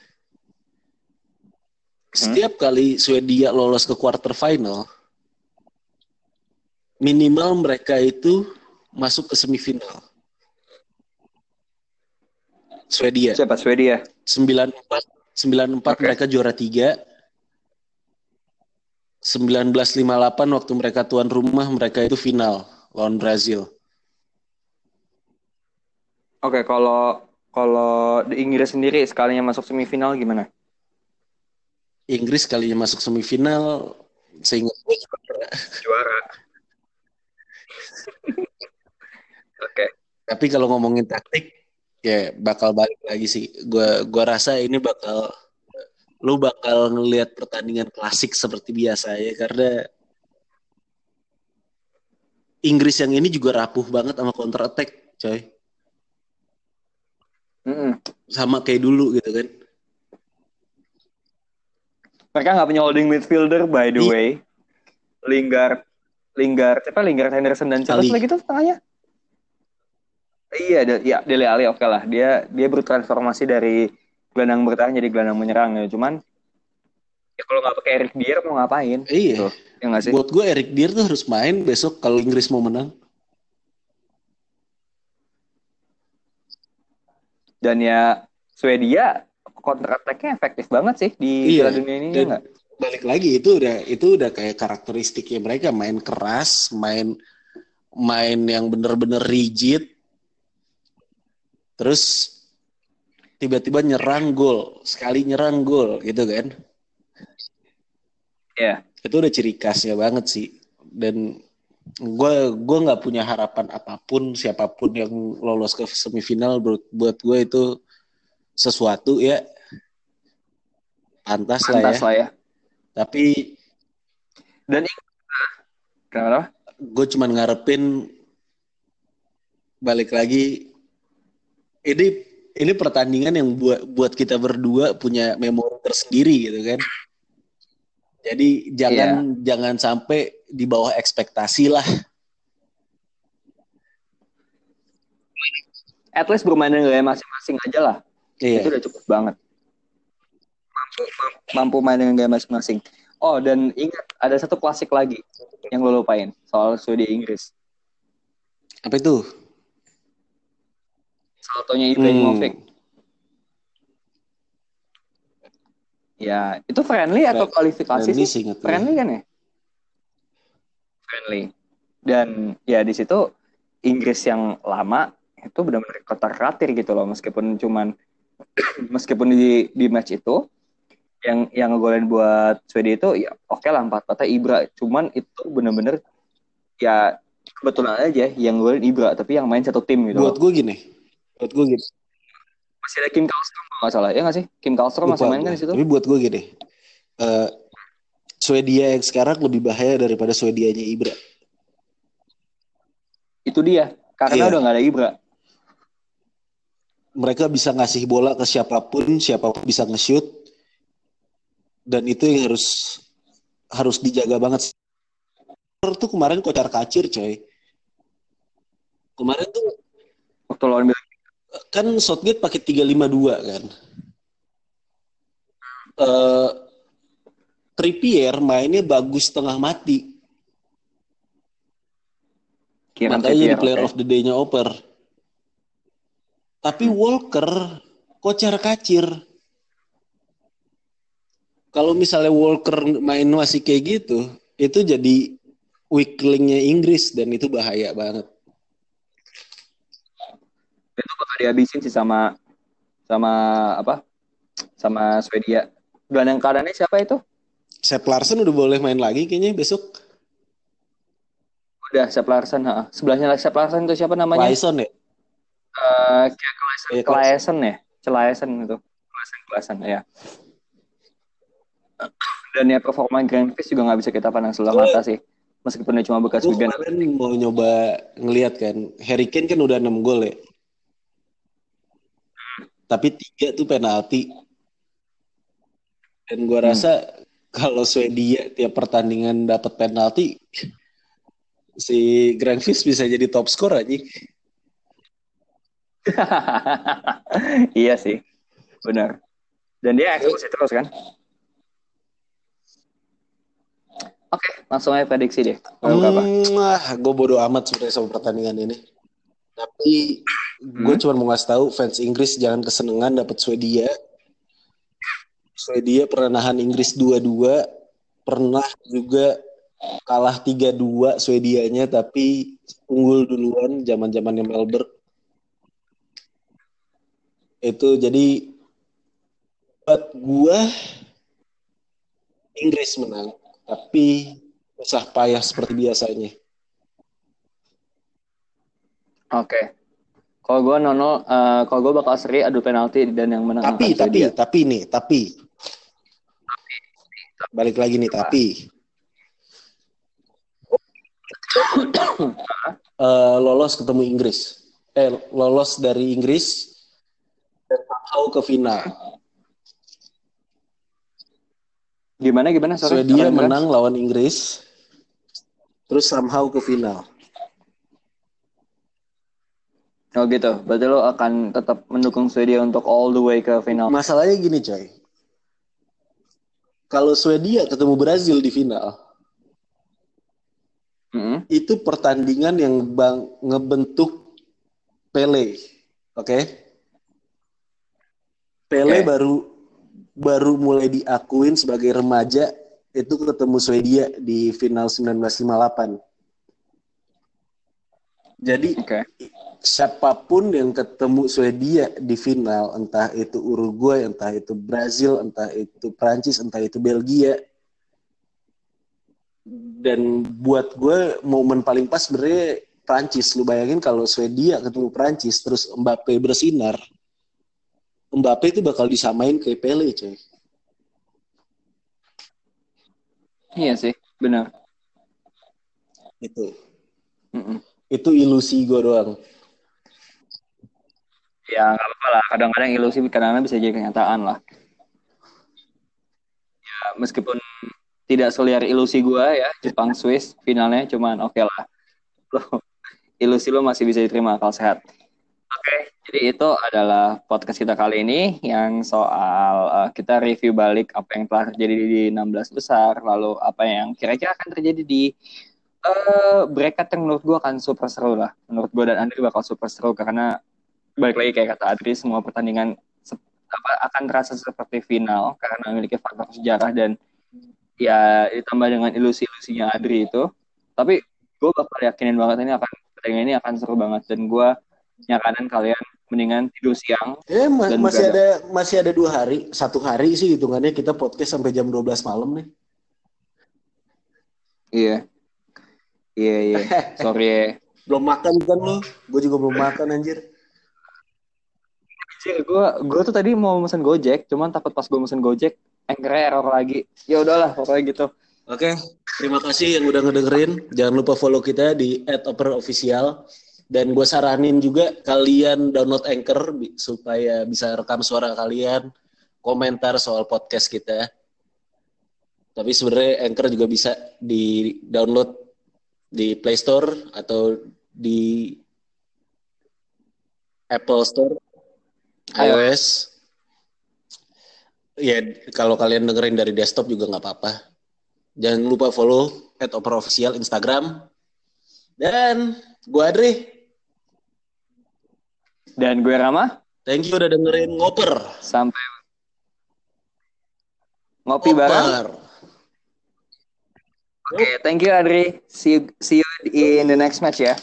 Speaker 2: setiap kali Swedia lolos ke quarter final, minimal mereka itu masuk ke semifinal. Swedia.
Speaker 1: Siapa Swedia?
Speaker 2: 94 94
Speaker 1: Oke.
Speaker 2: mereka juara 3. 1958 waktu mereka tuan rumah mereka itu final lawan Brazil.
Speaker 1: Oke, kalau kalau di Inggris sendiri sekalinya masuk semifinal gimana?
Speaker 2: Inggris kalinya masuk semifinal seingat gue juara.
Speaker 1: Juara. Oke.
Speaker 2: Tapi kalau ngomongin taktik ya bakal balik lagi sih. Gua gua rasa ini bakal lu bakal ngelihat pertandingan klasik seperti biasa ya karena Inggris yang ini juga rapuh banget sama counter attack, coy.
Speaker 1: Mm-mm.
Speaker 2: Sama kayak dulu gitu kan.
Speaker 1: Mereka nggak punya holding midfielder by the way. Lingard, Lingard, siapa Lingard Henderson dan siapa
Speaker 2: Ali.
Speaker 1: lagi tuh tengahnya? Iya, De- ya Dele Alli oke lah. Dia dia bertransformasi dari gelandang bertahan jadi gelandang menyerang ya. Cuman ya kalau nggak pakai Eric Dier mau ngapain?
Speaker 2: Iya.
Speaker 1: Tuh, ya nggak sih?
Speaker 2: Buat gue Eric Dier tuh harus main besok kalau Inggris mau menang.
Speaker 1: Dan ya Swedia counter attack-nya efektif banget sih di
Speaker 2: Iya,
Speaker 1: Piala Dunia ini ya
Speaker 2: dan-
Speaker 1: nggak?
Speaker 2: Balik lagi itu udah itu udah kayak karakteristiknya mereka main keras, main main yang bener-bener rigid. Terus tiba-tiba nyerang gol, sekali nyerang gol gitu kan.
Speaker 1: Iya.
Speaker 2: Itu udah ciri khasnya banget sih. Dan gue gua nggak punya harapan apa pun siapa pun yang lolos ke semifinal buat buat gue itu sesuatu ya pantas, lah ya.
Speaker 1: Pantas lah ya.
Speaker 2: Tapi
Speaker 1: Dan kenapa?
Speaker 2: gue cuman ngarepin balik lagi ini ini pertandingan yang buat buat kita berdua punya memori tersendiri gitu kan. Jadi jangan jangan sampai di bawah ekspektasi lah.
Speaker 1: At least bermain dengan gaya masing-masing aja lah.
Speaker 2: Iya.
Speaker 1: Itu udah cukup banget. Mampu, main dengan gaya masing-masing. Oh, dan ingat, ada satu klasik lagi yang lo lupain. Soal Swedia Inggris.
Speaker 2: Apa itu?
Speaker 1: Saltonya Ibrahimovic.
Speaker 2: Hmm.
Speaker 1: Ya, itu friendly atau kualifikasi
Speaker 2: Friendly
Speaker 1: sih?
Speaker 2: sih.
Speaker 1: Friendly kan ya? Friendly. Dan ya di situ Inggris yang lama itu benar-benar kotar katir gitu loh meskipun cuman meskipun di di match itu yang yang ngegolin buat Swedia itu ya oke lah empat patah Ibra cuman itu benar-benar ya kebetulan aja yang golin Ibra tapi yang main satu tim gitu
Speaker 2: Buat gue gini. Buat gue gini.
Speaker 1: masih ada Kim Kallstrom kalau nggak salah ya nggak sih Kim Kallstrom masih main kan
Speaker 2: gue.
Speaker 1: di situ
Speaker 2: Tapi buat gue gini. eh, Swedia yang sekarang lebih bahaya daripada Swedianya Ibra.
Speaker 1: itu dia karena
Speaker 2: Iya.
Speaker 1: udah nggak ada Ibra
Speaker 2: mereka bisa ngasih bola ke siapa pun, siapa pun bisa nge-shoot. Dan itu yang harus harus dijaga banget. Tuh kemarin kocar kacir, coy. Kemarin tuh
Speaker 1: waktu lawan
Speaker 2: kan Southgate pakai 352 kan. Eh Trippier mainnya bagus setengah mati.
Speaker 1: Kieran
Speaker 2: Makanya jadi player
Speaker 1: oke.
Speaker 2: of the day-nya Oper. Tapi Walker kocar kacir. Kalau misalnya Walker main masih kayak gitu, itu jadi weak link-nya Inggris dan itu bahaya banget.
Speaker 1: itu bakal dihabisin sih sama sama apa? Sama Swedia. Gelandang kanannya siapa itu?
Speaker 2: Sepp Larsen udah boleh main lagi kayaknya besok.
Speaker 1: udah Sepp Larsen ha. sebelahnya Sepp Larsen itu siapa namanya?
Speaker 2: Lyson ya?
Speaker 1: Eh, kayak Klaesen,
Speaker 2: Iya,
Speaker 1: Klaesen ya? Klaesen itu. Klaesen Klaesen ya dan ya performa Grandfish juga nggak bisa kita pandang sebelah mata sih meskipun dia cuma bekas Wigan
Speaker 2: kemarin mau nyoba ngeliat kan, Harry Kane kan udah 6 gol ya. Tapi tiga tuh penalti. Dan gua
Speaker 1: Hmm.
Speaker 2: rasa kalau Swedia tiap pertandingan dapat penalti, si Grandfish bisa jadi top skor aja.
Speaker 1: iya sih benar dan dia eksekusi terus kan Oke, langsung aja prediksi deh.
Speaker 2: Hmm, ah, gue bodo amat sebenarnya sama pertandingan ini. Tapi gue cuma mau ngasih tahu fans Inggris jangan kesenangan dapat Swedia. Swedia pernah nahan Inggris 2-2, pernah juga kalah 3-2 Swedianya tapi unggul duluan zaman-zamannya Melbourne. Itu jadi buat gua Inggris menang, tapi usah payah seperti biasanya.
Speaker 1: Oke. Kalau gue nono, uh, kalau gue bakal seri adu penalti dan yang menang.
Speaker 2: Tapi, tapi,
Speaker 1: Swedia.
Speaker 2: tapi nih, tapi. Balik lagi nih, tapi. Eh, lolos ketemu Inggris. Eh, lolos dari Inggris dan ke final.
Speaker 1: Gimana gimana? Sorry,
Speaker 2: Swedia menang lawan Inggris, terus somehow ke final.
Speaker 1: Oh gitu. Berarti lo akan tetap mendukung Swedia untuk all the way ke final.
Speaker 2: Masalahnya gini coy. Kalau Swedia ketemu Brazil di final,
Speaker 1: Mm-mm.
Speaker 2: itu pertandingan yang bang ngebentuk Pele, oke? Pele
Speaker 1: Oke.
Speaker 2: baru baru mulai diakuin sebagai remaja itu ketemu Swedia di final 1958. Jadi
Speaker 1: Oke.
Speaker 2: siapa pun yang ketemu Swedia di final, entah itu Uruguay, entah itu Brazil, entah itu Prancis, entah itu Belgia. Dan buat gue momen paling pas sebenarnya Prancis. Lu bayangin kalau Swedia ketemu Prancis terus Mbappe bersinar. Mbappe itu bakal disamain kayak Pele, coy.
Speaker 1: Iya sih, benar.
Speaker 2: Itu.
Speaker 1: Mm-mm.
Speaker 2: Itu ilusi gue doang.
Speaker 1: Ya nggak apa-apa lah. Kadang-kadang ilusi kadang-kadang bisa jadi kenyataan lah. Ya meskipun tidak seliar ilusi gua ya Jepang Swiss finalnya cuman oke lah. Lo ilusi lo masih bisa diterima akal sehat. Oke, jadi itu adalah podcast kita kali ini yang soal eh, kita review balik apa yang telah terjadi di 16 besar, lalu apa yang kira-kira akan terjadi di eh bracket yang menurut gua akan super seru lah. Menurut gua dan Andri bakal super seru karena balik lagi kayak kata Adri semua pertandingan apa, akan terasa seperti final karena memiliki faktor sejarah dan ya ditambah dengan ilusi-ilusinya Adri itu tapi gue bakal yakinin banget ini akan pertandingan ini akan seru banget dan gue nyakanin kalian mendingan tidur siang
Speaker 2: Eh ma-
Speaker 1: Dan
Speaker 2: masih ada masih ada dua hari, satu hari sih hitungannya kita podcast sampai jam 12 malam nih.
Speaker 1: iya iya iya sorry ya
Speaker 2: Belum makan kan lo? Gue juga belum makan anjir.
Speaker 1: gue gue tuh tadi mau mesen Gojek cuman takut pas gue mesen Gojek anchor error lagi ya udahlah pokoknya gitu
Speaker 2: Oke, terima kasih yang udah ngedengerin. Jangan lupa follow kita di @operofficial dan gue saranin juga kalian download Anchor supaya bisa rekam suara kalian, komentar soal podcast kita. Tapi sebenarnya Anchor juga bisa di download di Play Store atau di Apple Store, iOS. Ya, kalau kalian dengerin dari desktop juga nggak apa-apa. Jangan lupa follow at Official Instagram. Dan gue Adri.
Speaker 1: Dan gue Rama
Speaker 2: Thank you udah dengerin ngoper.
Speaker 1: sampai ngopi bareng
Speaker 2: Ngoper.
Speaker 1: Oke, thank you Adri. See you, see you in the next match ya.